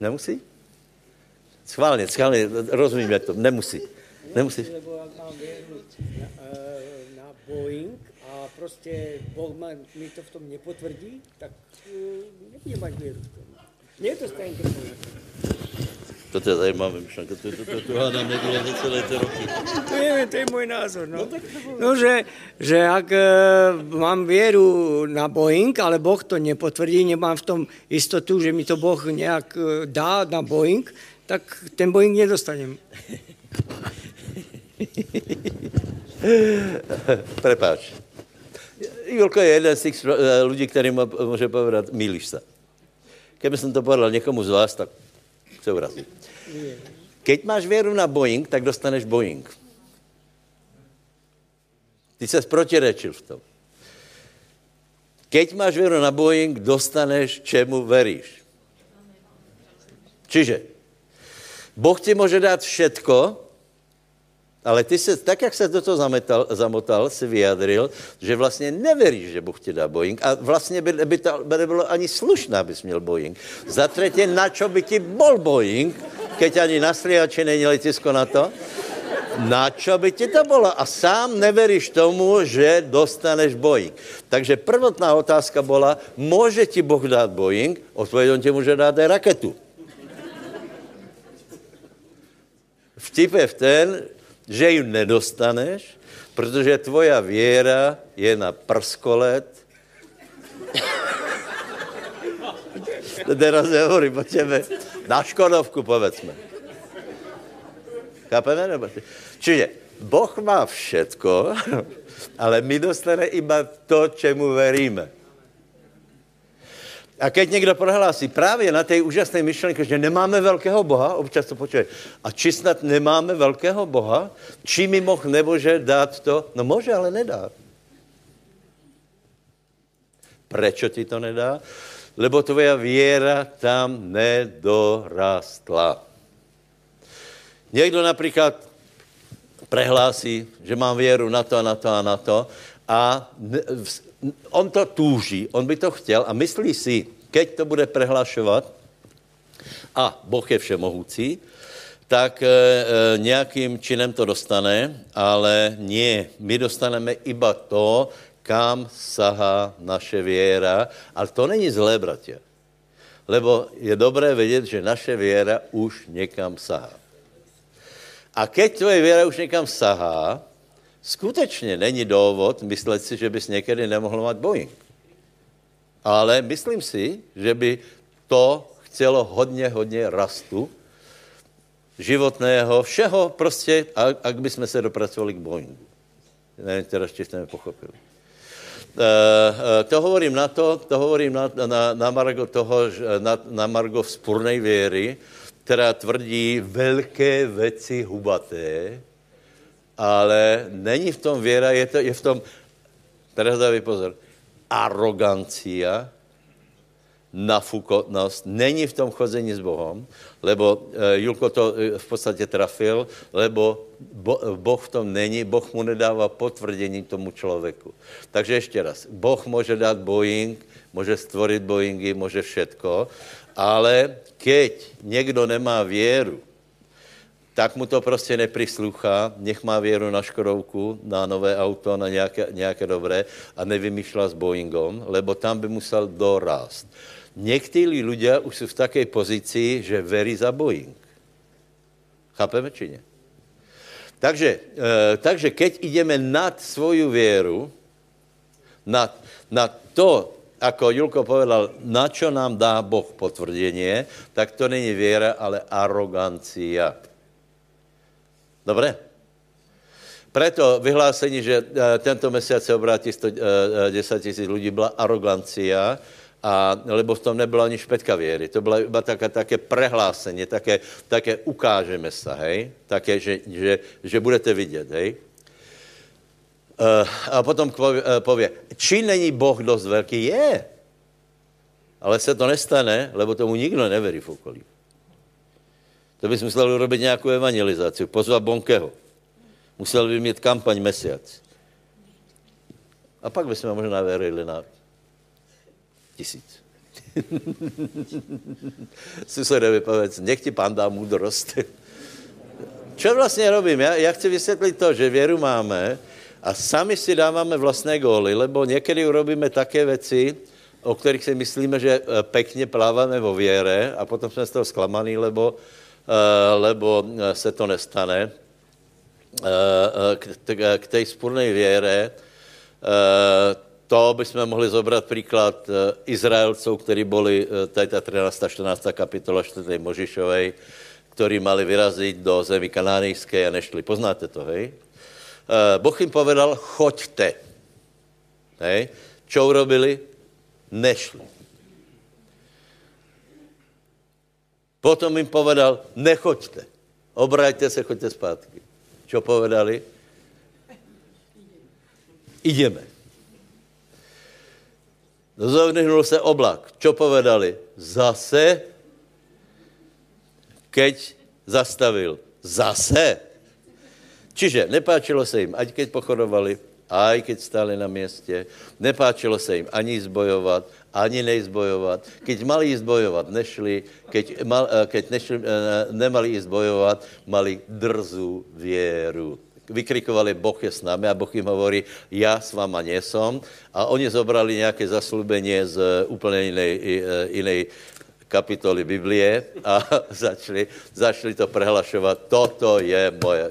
Speaker 1: Nemusí? Schválně, schválně, rozumíme to, nemusí. Nemusí.
Speaker 3: Lebo mám věru na, eh, Boeing a prostě Boh mi to v tom nepotvrdí, tak uh, nebudem mať věru v tom. Nie je to stejně.
Speaker 1: To je zajímavé myšlenka, to, to, to, to hádám nebylo za celé ty roky.
Speaker 3: To je, to je můj názor. No, no že, že ak e, mám věru na Boeing, ale Boh to nepotvrdí, nemám v tom jistotu, že mi to Boh nějak e, dá na Boeing, tak ten Boeing nedostanem.
Speaker 1: Prepáč. Julko je jeden z těch eh, lidí, který může povedat, milíš se. Kdyby jsem to povedal někomu z vás, tak se urazí. Keď máš věru na Boeing, tak dostaneš Boeing. Ty se protirečil v tom. Keď máš věru na Boeing, dostaneš, čemu veríš. Čiže Boh ti může dát všetko, ale ty se, tak jak se do toho zametal, zamotal, si vyjadril, že vlastně neveríš, že Bůh ti dá Boeing a vlastně by, by to by nebylo ani slušné, abys měl Boeing. Za třetí, na čo by ti bol Boeing, keď ani na striači není letisko na to? Na čo by ti to bylo? A sám neveríš tomu, že dostaneš Boeing. Takže prvotná otázka byla, může ti Boh dát Boeing? Odpověď, on ti může dát raketu. Vtip je v ten, že ji nedostaneš, protože tvoja věra je na prskolet. Teraz nehovorím o tebe. Na Škodovku, povedzme. Chápeme? Nebo? Čiže Boh má všetko, ale my dostane iba to, čemu veríme. A keď někdo prohlásí právě na té úžasné myšlenky, že nemáme velkého Boha, občas to počuje, a či snad nemáme velkého Boha, či mi mohl nemůže dát to? No může, ale nedá. Proč ti to nedá? Lebo tvoja věra tam nedorastla. Někdo například prehlásí, že mám věru na to a na to a na to a on to túží, on by to chtěl a myslí si, keď to bude prehlašovat, a Boh je všemohoucí, tak e, e, nějakým činem to dostane, ale nie, my dostaneme iba to, kam sahá naše věra. Ale to není zlé, bratě. Lebo je dobré vědět, že naše věra už někam sahá. A keď tvoje věra už někam sahá, skutečně není důvod myslet si, že bys někdy nemohl mít Boeing. Ale myslím si, že by to chcelo hodně, hodně rastu životného, všeho prostě, ak by jsme se dopracovali k Boeingu. Nevím, teda, či jste pochopili. Uh, uh, to hovorím na to, to hovorím na, na, na Margo toho, na, na Margo vzpurnej věry, která tvrdí velké věci hubaté, ale není v tom věra, je, to, je v tom, teraz dávej pozor, arogancia, nafukotnost, není v tom chození s Bohem, lebo e, Julko to e, v podstatě trafil, lebo bo, Boh v tom není, Boh mu nedává potvrzení tomu člověku. Takže ještě raz, Boh může dát Boeing, může stvorit Boeingy, může všetko, ale keď někdo nemá věru, tak mu to prostě neprisluchá, nech má věru na Škodovku, na nové auto, na nějaké, nějaké dobré a nevymýšlela s Boeingom, lebo tam by musel dorást. Někteří lidé už jsou v také pozici, že verí za Boeing. Chápeme či ne? Takže, e, takže keď ideme nad svoju věru, na, na to, ako Julko povedal, na čo nám dá Boh potvrdenie, tak to není věra, ale arogancia. Dobré? Preto vyhlásení, že eh, tento mesiac se obrátí 110 tisíc lidí, byla arogancia, a, lebo v tom nebyla ani špetka věry. To bylo iba také, také prehlásení, také, také ukážeme se, hej? Také, že, že, že budete vidět, hej? A potom pově, či není Boh dost velký? Je. Ale se to nestane, lebo tomu nikdo neverí v okolí. To bys musel urobit nějakou evangelizaci, pozvat Bonkeho. Musel by mít kampaň mesiac. A pak bychom možná verili na tisíc. Susedovi povedz, nech ti pán dá moudrost. Čo vlastně robím? Já, já chci vysvětlit to, že věru máme a sami si dáváme vlastné góly, lebo někdy urobíme také věci, o kterých si myslíme, že eh, pekně pláváme vo věre a potom jsme z toho zklamaný, lebo, lebo eh, se to nestane. Uh, k, té spurné věre to bychom mohli zobrat příklad eh, Izraelců, kteří byli, eh, tady ta 13. 14. kapitola 4. Možišovej, kteří mali vyrazit do zemi kanánejské a nešli. Poznáte to, hej? Eh, boh jim povedal, choďte. Hej? Čo urobili? Nešli. Potom jim povedal, nechoďte. Obraťte se, choďte zpátky. Čo povedali? Ideme. Zovnihnul se oblak. Čo povedali? Zase? Keď zastavil. Zase? Čiže nepáčilo se jim, ať keď pochodovali, aj keď stáli na městě, nepáčilo se jim ani zbojovat, ani nejzbojovat. Keď mali jíst bojovat, nešli, keď, mal, eh, keď nešli, eh, nemali jíst bojovat, mali drzou věru vykrikovali, Boh je s námi a Boh jim hovorí, já s váma nesom. A oni zobrali nějaké zaslubení z úplně jiné, jiné kapitoly Biblie a začali, začali to prehlašovat. Toto je moje,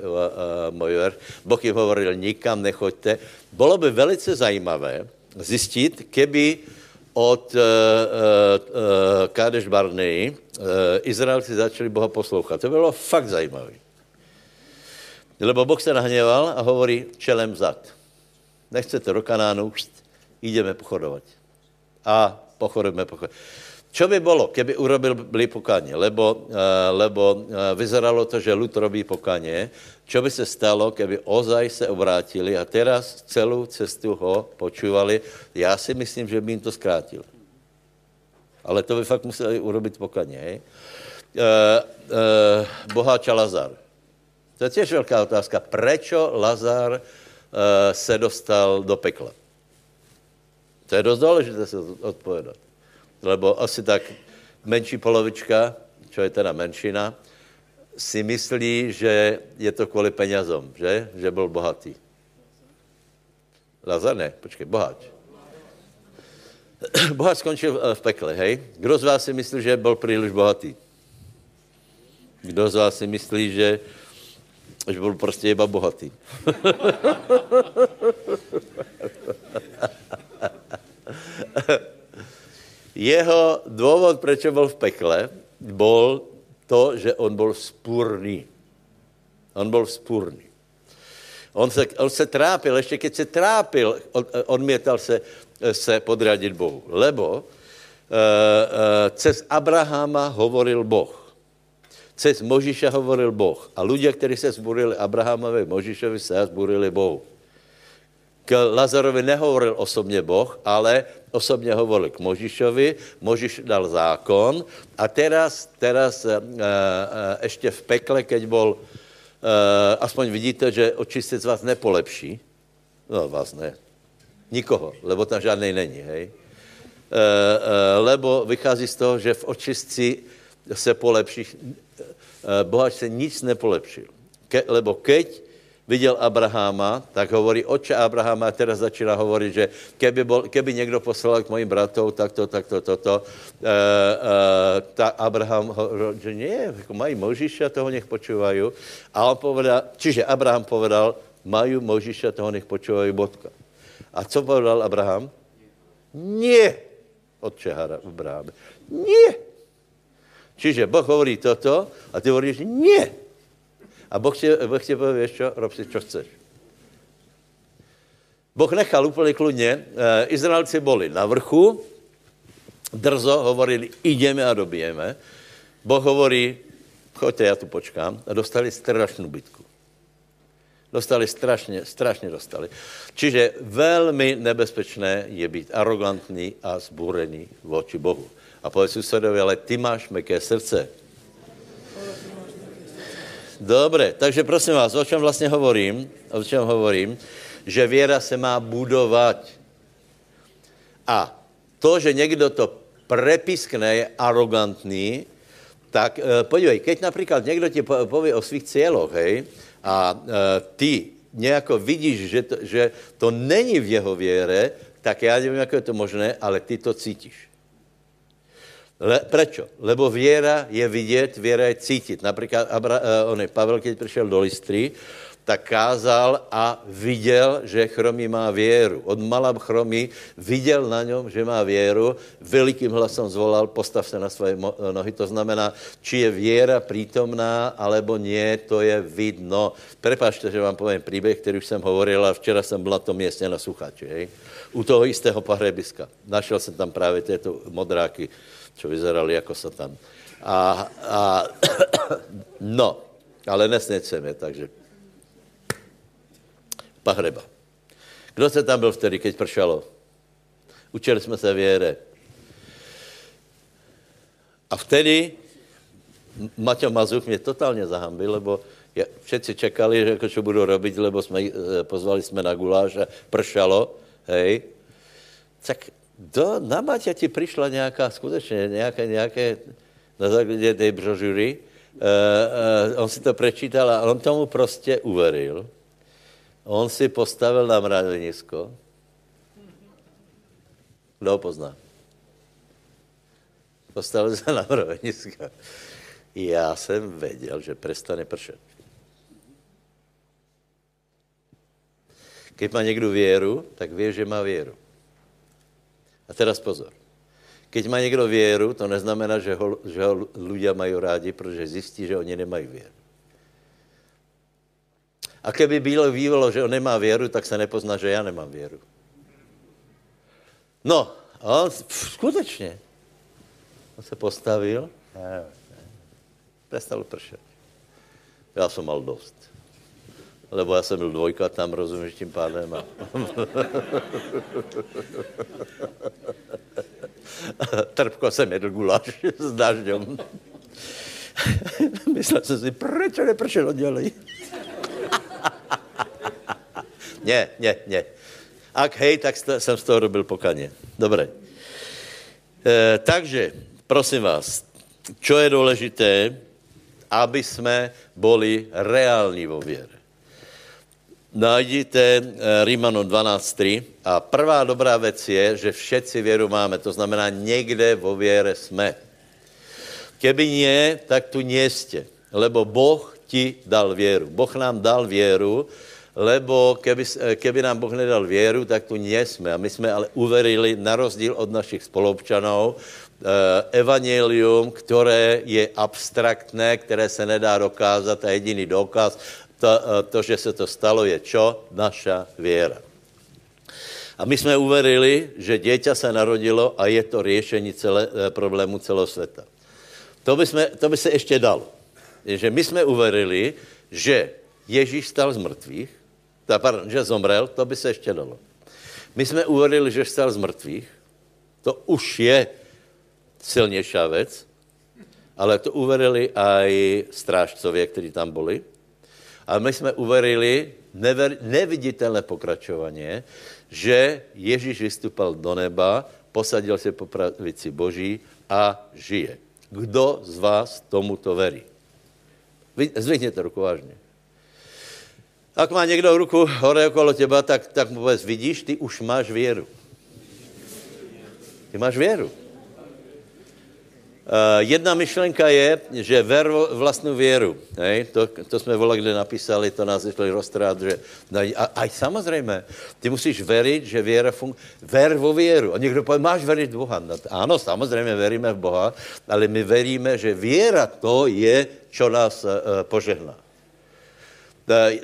Speaker 1: můj verš. Boh jim hovoril, nikam nechoďte. Bylo by velice zajímavé zjistit, keby od uh, uh, uh, Kádeš Barney uh, Izraelci začali Boha poslouchat. To bylo fakt zajímavé. Lebo Boh se nahněval a hovorí čelem zad. Nechcete do Kanánu, jdeme pochodovat. A pochodujeme, pochodujeme. Čo by bylo, keby urobil byli pokaně? Lebo, uh, lebo uh, vyzeralo to, že lud robí pokaně. Čo by se stalo, keby ozaj se obrátili a teraz celou cestu ho počúvali? Já si myslím, že by jim to zkrátil. Ale to by fakt museli urobit pokaně. Hej? Uh, boháč Lazar. To je těž velká otázka. Prečo Lazar se dostal do pekla? To je dost důležité se odpovědat lebo asi tak menší polovička, čo je teda menšina, si myslí, že je to kvůli penězom, že? Že byl bohatý. Lazar ne, počkej, boháč. Boháč skončil v pekle, hej? Kdo z vás si myslí, že byl příliš bohatý? Kdo z vás si myslí, že, že byl prostě iba bohatý? jeho důvod, proč byl v pekle, byl to, že on byl spůrný. On byl spůrný. On se, on se trápil, ještě keď se trápil, on, odmětal se, se podradit Bohu. Lebo uh, uh, cez Abrahama hovoril Boh. Cez Možiša hovoril Boh. A ľudia, kteří se zburili Abrahamovi, Možišovi, se zburili Bohu. K Lazarovi nehovoril osobně Boh, ale osobně hovoril k Možišovi, Možiš dal zákon. A teraz, teraz e, e, ještě v pekle, keď bol, e, aspoň vidíte, že očistec vás nepolepší, no vás ne, nikoho, lebo tam žádnej není, hej. Lebo vychází z toho, že v očistci se polepší, bohač se nic nepolepšil. Ke, lebo keď viděl Abraháma, tak hovorí, oče Abraháma, a teraz začíná hovorit, že keby, bol, keby někdo poslal k mojim bratou takto, takto, toto, e, e, tak Abraham hovoril, že nie, jako mají Možiša, toho nech počúvají. A on povedal, čiže Abraham povedal, mají Možiša, toho nech počúvají, bodka. A co povedal Abraham? Nie, otče Abraham. Nie. Čiže Boh hovorí toto a ty hovoríš nie. A Boh ti, boh ti pově, víš čo, rob si, čo chceš. Boh nechal úplně kludně. E, Izraelci byli na vrchu, drzo hovorili, ideme a dobijeme. Boh hovorí, choďte, já tu počkám. A dostali strašnou bitku. Dostali strašně, strašně dostali. Čiže velmi nebezpečné je být arrogantní a zbúrený voči Bohu. A povedz susedovi, ale ty máš meké srdce. Dobre, takže prosím vás, o čem vlastně hovorím? O čem hovorím? Že věra se má budovat. A to, že někdo to prepiskne, je arrogantný, tak e, podívej, keď například někdo ti pově o svých cíloch, hej, a e, ty nějako vidíš, že to, že to není v jeho věre, tak já nevím, jak je to možné, ale ty to cítíš. Le, prečo? Lebo věra je vidět, věra je cítit. Například Abra, uh, on je, Pavel, když přišel do Listry, tak kázal a viděl, že chromý má věru. Od mala chromý viděl na něm, že má věru, velikým hlasem zvolal, postav se na svoje nohy. To znamená, či je věra přítomná, alebo nie, to je vidno. Prepašte, že vám povím příběh, který už jsem hovoril a včera jsem byl na tom městě na Suchači, hej? u toho jistého pahrebiska. Našel jsem tam právě tyto modráky čo vyzerali jako satan. A, a no, ale nesneceme, takže pahreba. Kdo se tam byl vtedy, keď pršalo? Učili jsme se věre. A vtedy Maťo Mazuch mě totálně zahambil, lebo všetci čekali, že jako čo budu robiť, lebo jsme, eh, pozvali jsme na guláš a pršalo, hej. Tak do, na Maťa ti přišla nějaká, skutečně nějaké, nějaké na základě té brožury, uh, uh, on si to prečítal a on tomu prostě uveril. On si postavil na mravenisko. Kdo ho pozná? Postavil se na mravenisko. Já jsem věděl, že prestane pršet. Když má někdo věru, tak ví, že má věru. A teraz pozor. Keď má někdo věru, to neznamená, že ho, že ho ľudia mají rádi, protože zjistí, že oni nemají věru. A keby bylo vývolo, že on nemá věru, tak se nepozná, že já nemám věru. No, a on, skutečně. On se postavil, prestalo pršet. Já jsem mal dost. Lebo já jsem byl dvojka tam, rozumíš, tím pádem. A... Trpko jsem jedl guláš s dažďom. Myslel jsem si, proč nepršelo dělej? ne, ne, ne. Ak hej, tak jsem z toho robil pokaně. Dobré. E, takže, prosím vás, čo je důležité, aby jsme boli reální vo věre. Najdíte e, Rímano 12.3 a prvá dobrá věc je, že všetci věru máme, to znamená někde vo věre jsme. Keby nie, tak tu nie ste, lebo Boh ti dal věru. Boh nám dal věru, lebo keby, eh, keby nám Boh nedal věru, tak tu nie jsme. A my jsme ale uverili, na rozdíl od našich spolupčanů, eh, evangelium, které je abstraktné, které se nedá dokázat a jediný důkaz, to, eh, to, že se to stalo, je čo? Naša věra. A my jsme uverili, že dieťa se narodilo a je to řešení celé, problému celého světa. To by, jsme, to by se ještě dalo. Že my jsme uverili, že Ježíš stal z mrtvých, ta, pardon, že zomrel, to by se ještě dalo. My jsme uverili, že stal z mrtvých, to už je silnější věc, ale to uverili i strážcově, kteří tam byli. A my jsme uverili never, neviditelné pokračování, že Ježíš vystupal do neba, posadil se po pravici Boží a žije. Kdo z vás tomuto verí? Zvihněte ruku vážně. Ak má někdo ruku hore okolo těba, tak, tak mu povedz, vidíš, ty už máš věru. Ty máš věru. Uh, jedna myšlenka je, že ver vlastnou věru. Hej? To, to jsme volali, kde napísali, to nás začali roztrát, že no, a, a samozřejmě, ty musíš věřit, že věra funguje. Ver vo věru. A někdo pově, máš věřit v Boha. No, ano, samozřejmě veríme v Boha, ale my veríme, že věra to je, čo nás uh, požehná.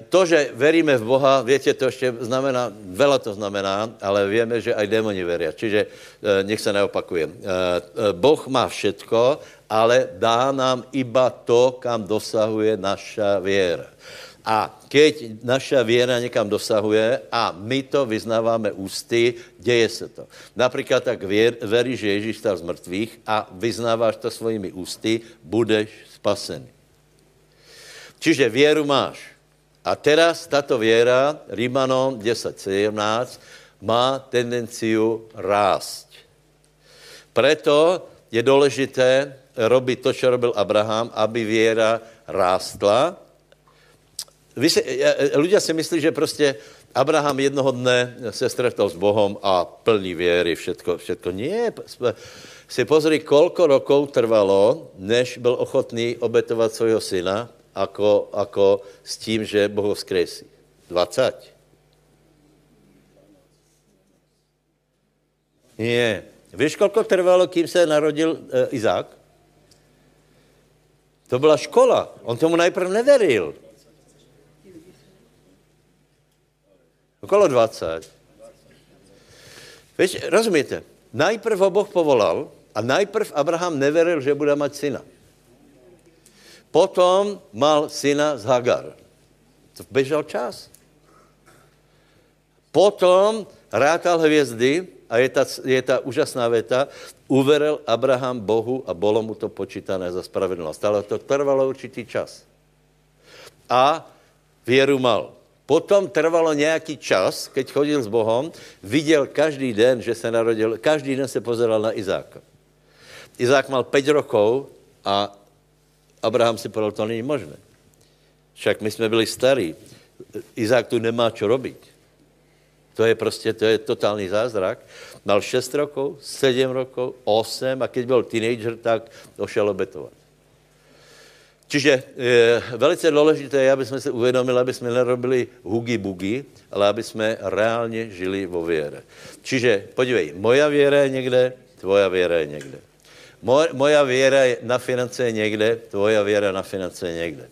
Speaker 1: To, že veríme v Boha, větě, to ještě znamená, vela to znamená, ale víme, že aj démoni veria. Čiže eh, nech se neopakuje. Eh, eh, boh má všetko, ale dá nám iba to, kam dosahuje naša věra. A keď naša věra někam dosahuje a my to vyznáváme ústy, děje se to. Například tak věr, veríš, že Ježíš stal z mrtvých a vyznáváš to svými ústy, budeš spasený. Čiže věru máš. A teraz tato věra, Rímanom 10.17, má tendenciu rást. Preto je důležité robit to, co robil Abraham, aby věra rástla. Vy si, ľudia si myslí, že prostě Abraham jednoho dne se stretol s Bohem a plný věry, všetko, všetko. Nie, si pozri, kolko rokov trvalo, než byl ochotný obetovat svého syna ako, ako s tím, že Boh ho vzkresí. 20. Nie. Víš, kolko trvalo, kým se narodil e, Izák? To byla škola. On tomu najprv neveril. Okolo 20. Víš, rozumíte? Najprv ho Boh povolal a najprv Abraham neveril, že bude mať syna. Potom mal syna z Hagar. To bežal čas. Potom rátal hvězdy a je ta, je ta úžasná věta, uveril Abraham Bohu a bylo mu to počítané za spravedlnost. Ale to trvalo určitý čas. A věru mal. Potom trvalo nějaký čas, keď chodil s Bohem, viděl každý den, že se narodil, každý den se pozeral na Izáka. Izák mal 5 rokov a Abraham si povedal, to není možné. Však my jsme byli starí. Izák tu nemá čo robiť. To je prostě, to je totální zázrak. Mal 6 rokov, 7 rokov, 8 a keď byl teenager, tak došel obetovat. Čiže je velice důležité, aby jsme se uvědomili, aby jsme nerobili hugi bugi, ale aby jsme reálně žili vo věre. Čiže podívej, moja věra je někde, tvoja věra je někde. Moja věra na finance je někde, tvoja věra na finance je někde.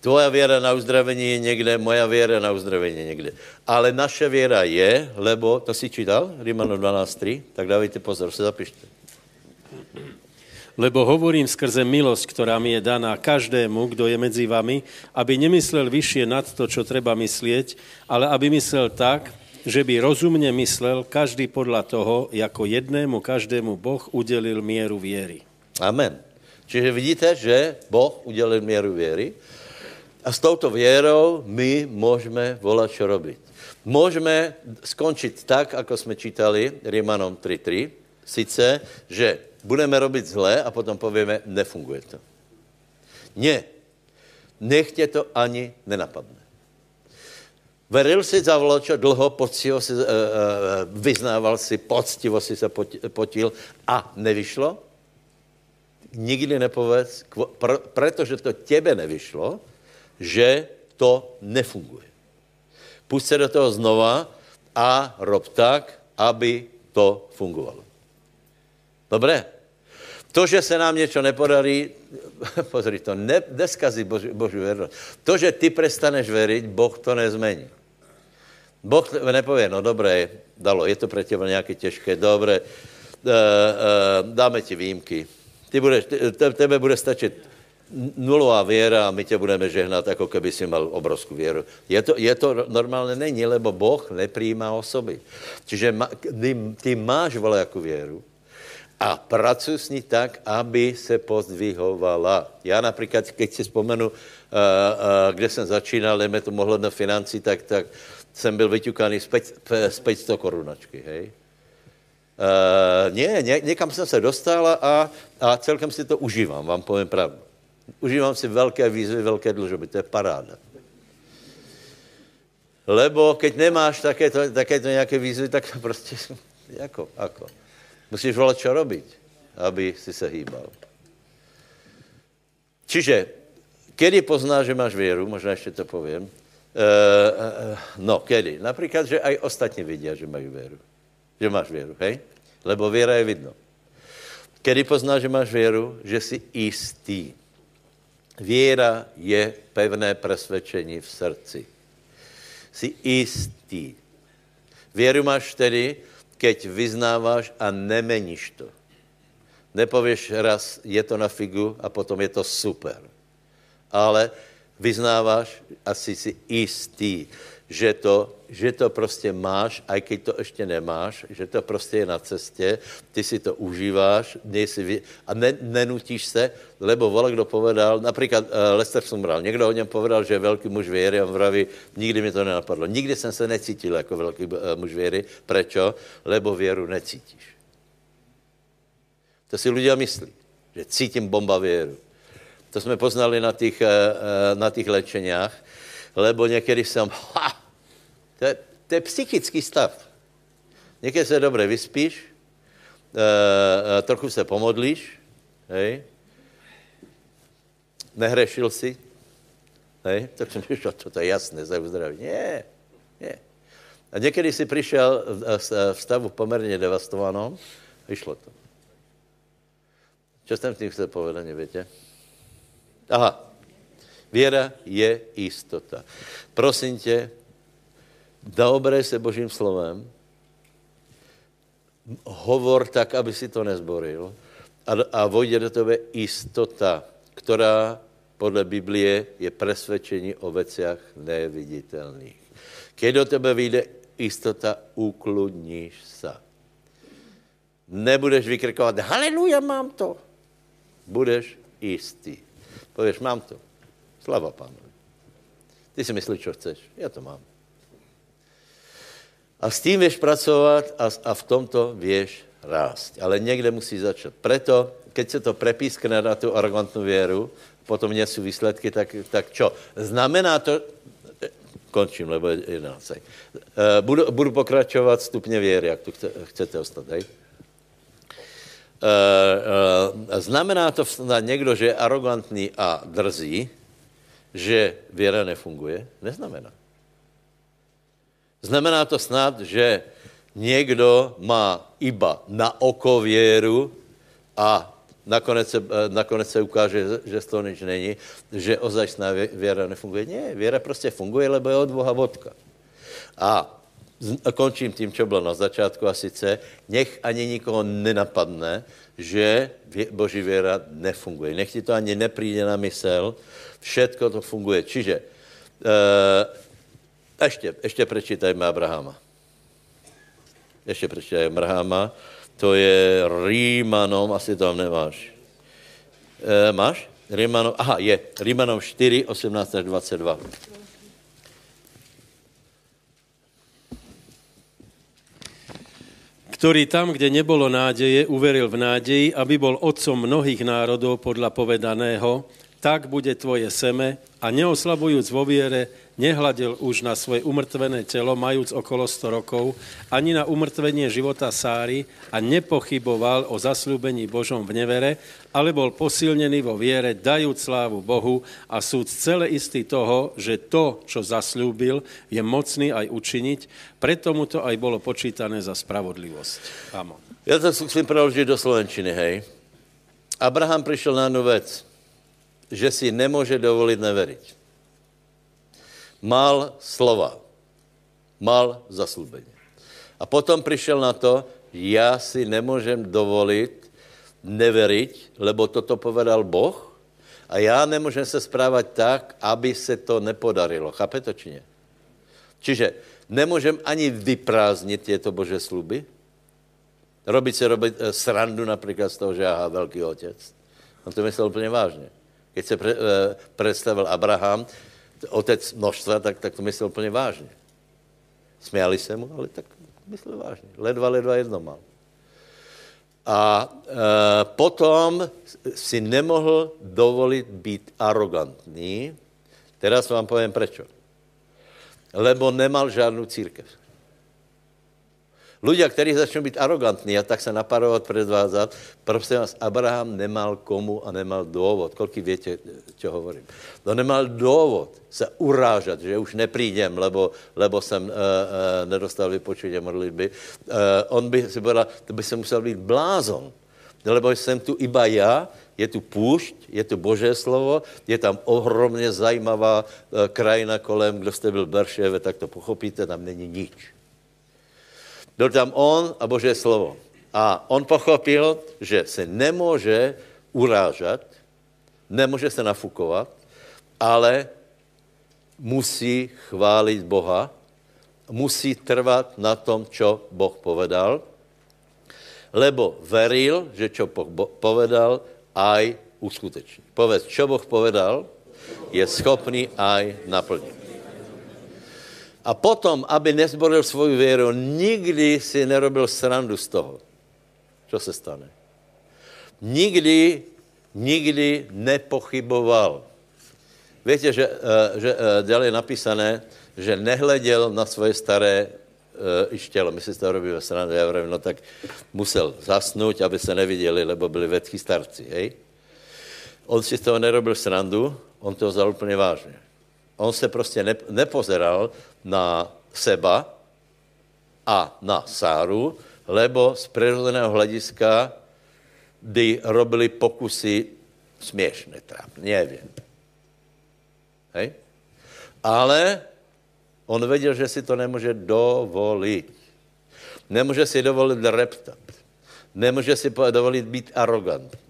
Speaker 1: Tvoja věra na uzdravení je někde, moja věra na uzdravení je někde. Ale naše věra je, lebo, to si čítal, Rímano 12.3, tak dávejte pozor, se zapište.
Speaker 4: Lebo hovorím skrze milosť, ktorá mi je daná každému, kdo je medzi vami, aby nemyslel vyššie nad to, čo treba myslieť, ale aby myslel tak, že by rozumne myslel každý podľa toho, jako jednému každému Boh udelil mieru viery.
Speaker 1: Amen. Čiže vidíte, že Boh udělil míru věry a s touto věrou my můžeme volat, čo robiť. Můžeme skončit tak, jako jsme čítali Rimanom 3.3, sice, že budeme robit zle a potom povíme, nefunguje to. Ne. Nechtě to ani nenapadne. Veril si za vločo dlho, poctivo si, uh, uh, vyznával si, poctivo si se potil a nevyšlo? nikdy nepovedz, pr- protože to těbe nevyšlo, že to nefunguje. Pusť se do toho znova a rob tak, aby to fungovalo. Dobré? To, že se nám něco nepodarí, pozri to, ne, neskazí Boží, Boží věrnost. To, že ty prestaneš věřit, Boh to nezmení. Boh nepově, no dobré, dalo, je to pro těba nějaké těžké, dobré, uh, uh, dáme ti výjimky, ty budeš, te, tebe bude stačit nulová věra a my tě budeme žehnat, jako keby si mal obrovskou věru. Je to, je to normálně není, lebo Boh nepřijímá osoby. Čiže ma, ty, ty máš volajakou věru a pracuj s ní tak, aby se pozdvihovala. Já například, keď si vzpomenu, uh, uh, kde jsem začínal, jdeme to mohlo na financí, tak, tak jsem byl vyťukaný z 500 korunačky, hej? Uh, ně, někam jsem se dostal a, a celkem si to užívám, vám povím pravdu. Užívám si velké výzvy, velké dlužoby, to je paráda. Lebo keď nemáš takéto, takéto nějaké výzvy, tak prostě jako, jako. Musíš volat, čo robiť, aby si se hýbal. Čiže, kedy poznáš, že máš věru, možná ještě to povím, no, kedy? Například, že aj ostatní vidí, že mají věru že máš věru, hej? Lebo věra je vidno. Kedy poznáš, že máš věru? Že jsi jistý. Věra je pevné presvědčení v srdci. Jsi jistý. Věru máš tedy, keď vyznáváš a nemeníš to. Nepověš raz, je to na figu a potom je to super. Ale vyznáváš a jsi si jistý že to, že to prostě máš, aj keď to ještě nemáš, že to prostě je na cestě, ty si to užíváš nejsi vy, a ne, nenutíš se, lebo vole, kdo povedal, například uh, Lester Sumral, někdo o něm povedal, že je velký muž věry a vraví, nikdy mi to nenapadlo. Nikdy jsem se necítil jako velký uh, muž věry. Prečo? Lebo věru necítíš. To si lidé myslí, že cítím bomba věru. To jsme poznali na těch, uh, na těch léčeniach, lebo někdy jsem, ha, to je, to je psychický stav. Někdy se dobře vyspíš, e, trochu se pomodlíš, hej, nehrešil si, hej, tak jsem říkal, to, to je jasné, za uzdraví. Ne, ne. A někdy si přišel v stavu poměrně devastovanom, vyšlo to. Co jsem tím chtěl povedat, nevíte? Aha, Věra je jistota. Prosím tě, dobré se Božím slovem, hovor tak, aby si to nezboril a, a vojde do tebe jistota, která podle Biblie je presvědčení o veciach neviditelných. Když do tebe vyjde jistota, ukludníš se. Nebudeš vykrikovat, haleluja, mám to. Budeš jistý. Pověš, mám to. Slava pánovi. Ty si myslíš, co chceš. Já to mám. A s tím věš pracovat a, a v tomto věš rást. Ale někde musí začít. Preto, keď se to prepískne na tu arrogantnou věru, potom něco výsledky, tak, tak čo? Znamená to, končím, lebo je 11. Eh, budu, budu pokračovat stupně věry, jak tu chce, chcete ostat, hej? Uh, uh, znamená to na někdo, že je arrogantní a drzí, že věra nefunguje? Neznamená. Znamená to snad, že někdo má iba na oko věru a nakonec se, eh, nakonec se ukáže, že z toho nič není, že ozajstná věra nefunguje. Ne, věra prostě funguje, lebo je od Boha vodka. A končím tím, co bylo na začátku a sice, nech ani nikoho nenapadne, že Boží věra nefunguje. Nech ti to ani nepríde na mysel, všetko to funguje. Čiže e, ještě, ještě prečítajme Abrahama. Ještě prečítajme Abrahama. To je Rímanom, asi tam nemáš. E, máš? Rímanom, aha, je. Rímanom 4, 18 až 22.
Speaker 4: ktorý tam, kde nebolo nádeje, uveril v nádeji, aby bol otcom mnohých národov podľa povedaného, tak bude tvoje seme a neoslabujúc vo viere, nehladil už na svoje umrtvené telo, majúc okolo 100 rokov, ani na umrtvenie života Sáry a nepochyboval o zaslúbení Božom v nevere, ale bol posilnený vo viere, dajúc slávu Bohu a súd celé istý toho, že to, čo zaslúbil, je mocný aj učiniť, preto mu to aj bolo počítané za spravodlivosť. Amen.
Speaker 1: Ja to musím preložiť do Slovenčiny, hej. Abraham prišiel na jednu vec, že si nemôže dovoliť neveriť mal slova, mal zaslúbenie. A potom přišel na to, já si nemůžem dovolit neveriť, lebo toto povedal Boh a já nemůžem se správat tak, aby se to nepodarilo. Chápe to či ne? Čiže nemůžem ani vyprázdnit těto Bože sluby, robit si robit eh, srandu například z toho, že já velký otec. On to myslel úplně vážně. Keď se eh, představil Abraham, otec množstva, tak, tak to myslel úplně vážně. Směali se mu, ale tak myslel vážně. Ledva, ledva jedno mal. A e, potom si nemohl dovolit být arrogantní. Teraz vám povím prečo. Lebo nemal žádnou církev. Ľudia, kteří začnou být arrogantní a tak se naparovat, predvázat, prosím vás, Abraham nemal komu a nemal důvod. Kolik větě, čo hovorím? No nemal důvod se urážat, že už neprídem, lebo, lebo jsem uh, uh, nedostal vypočutě modlitby. Uh, on by si povedal, to by se musel být blázon, lebo jsem tu iba já, je tu půšť, je tu Božé slovo, je tam ohromně zajímavá krajina kolem, kdo jste byl v Berševe, tak to pochopíte, tam není nič. Byl tam on a Boží slovo. A on pochopil, že se nemůže urážet, nemůže se nafukovat, ale musí chválit Boha, musí trvat na tom, čo Boh povedal, lebo veril, že čo Boh povedal, aj uskuteční. Povedz, čo Boh povedal, je schopný aj naplnit. A potom, aby nezboril svoju věru, nikdy si nerobil srandu z toho, co se stane. Nikdy, nikdy nepochyboval. Víte, že, eh, že eh, dále je napísané, že nehleděl na svoje staré uh, i štělo. My si to robíme srandu, já vravím, no tak musel zasnout, aby se neviděli, lebo byli vetchí starci, hej? On si z toho nerobil srandu, on to vzal úplně vážně. On se prostě nepozeral na seba a na Sáru, lebo z přirozeného hlediska by robili pokusy směšné, trápné, nevím. Hej? Ale on věděl, že si to nemůže dovolit. Nemůže si dovolit reptat. Nemůže si dovolit být arrogantní.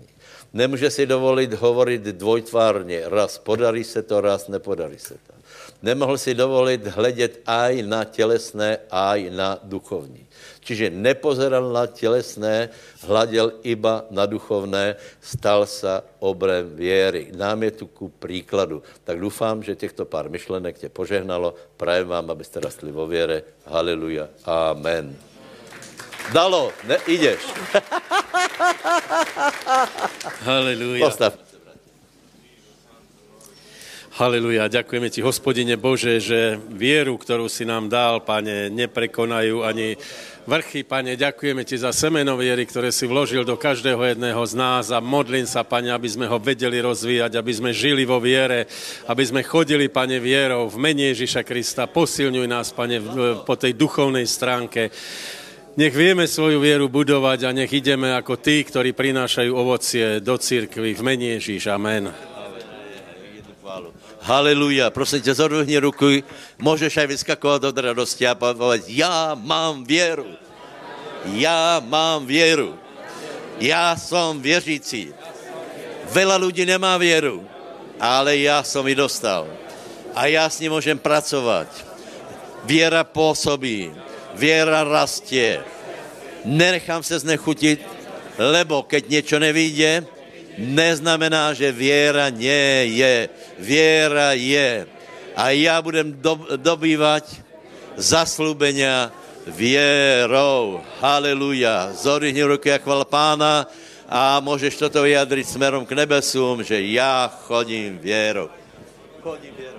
Speaker 1: Nemůže si dovolit hovorit dvojtvárně. Raz podarí se to, raz nepodarí se to nemohl si dovolit hledět aj na tělesné, aj na duchovní. Čiže nepozeral na tělesné, hleděl iba na duchovné, stal se obrem věry. Nám je tu ku příkladu. Tak doufám, že těchto pár myšlenek tě požehnalo. Prajem vám, abyste rastli vo věre. Haleluja. Amen. Dalo, ne, ideš.
Speaker 4: Haleluja. Postav. Haleluja, ďakujeme ti, hospodine Bože, že vieru, ktorú si nám dal, pane, neprekonajú ani vrchy, pane, ďakujeme ti za semeno viery, ktoré si vložil do každého jedného z nás a modlím sa, pane, aby sme ho vedeli rozvíjať, aby sme žili vo viere, aby sme chodili, pane, vierou v mene Ježiša Krista. Posilňuj nás, pane, po tej duchovnej stránke. Nech vieme svoju vieru budovať a nech ideme ako tí, ktorí prinášajú ovocie do církvy v mene Ježíš. Amen.
Speaker 1: Haleluja. Prosím tě, zodvihni ruku, můžeš aj vyskakovat od radosti a povedať, já mám věru. Já mám věru. Já jsem věřící. Vela lidí nemá věru, ale já jsem ji dostal. A já s ním můžem pracovat. Věra působí, věra rastě. Nenechám se znechutit, lebo keď něco nevíde, neznamená, že věra nie je. Věra je. A já budem do, dobývat zaslubenia věrou. Haleluja. Zorihni ruky jak chval pána a můžeš toto vyjadřit směrem k nebesům, že já chodím věrou. Chodím věrou.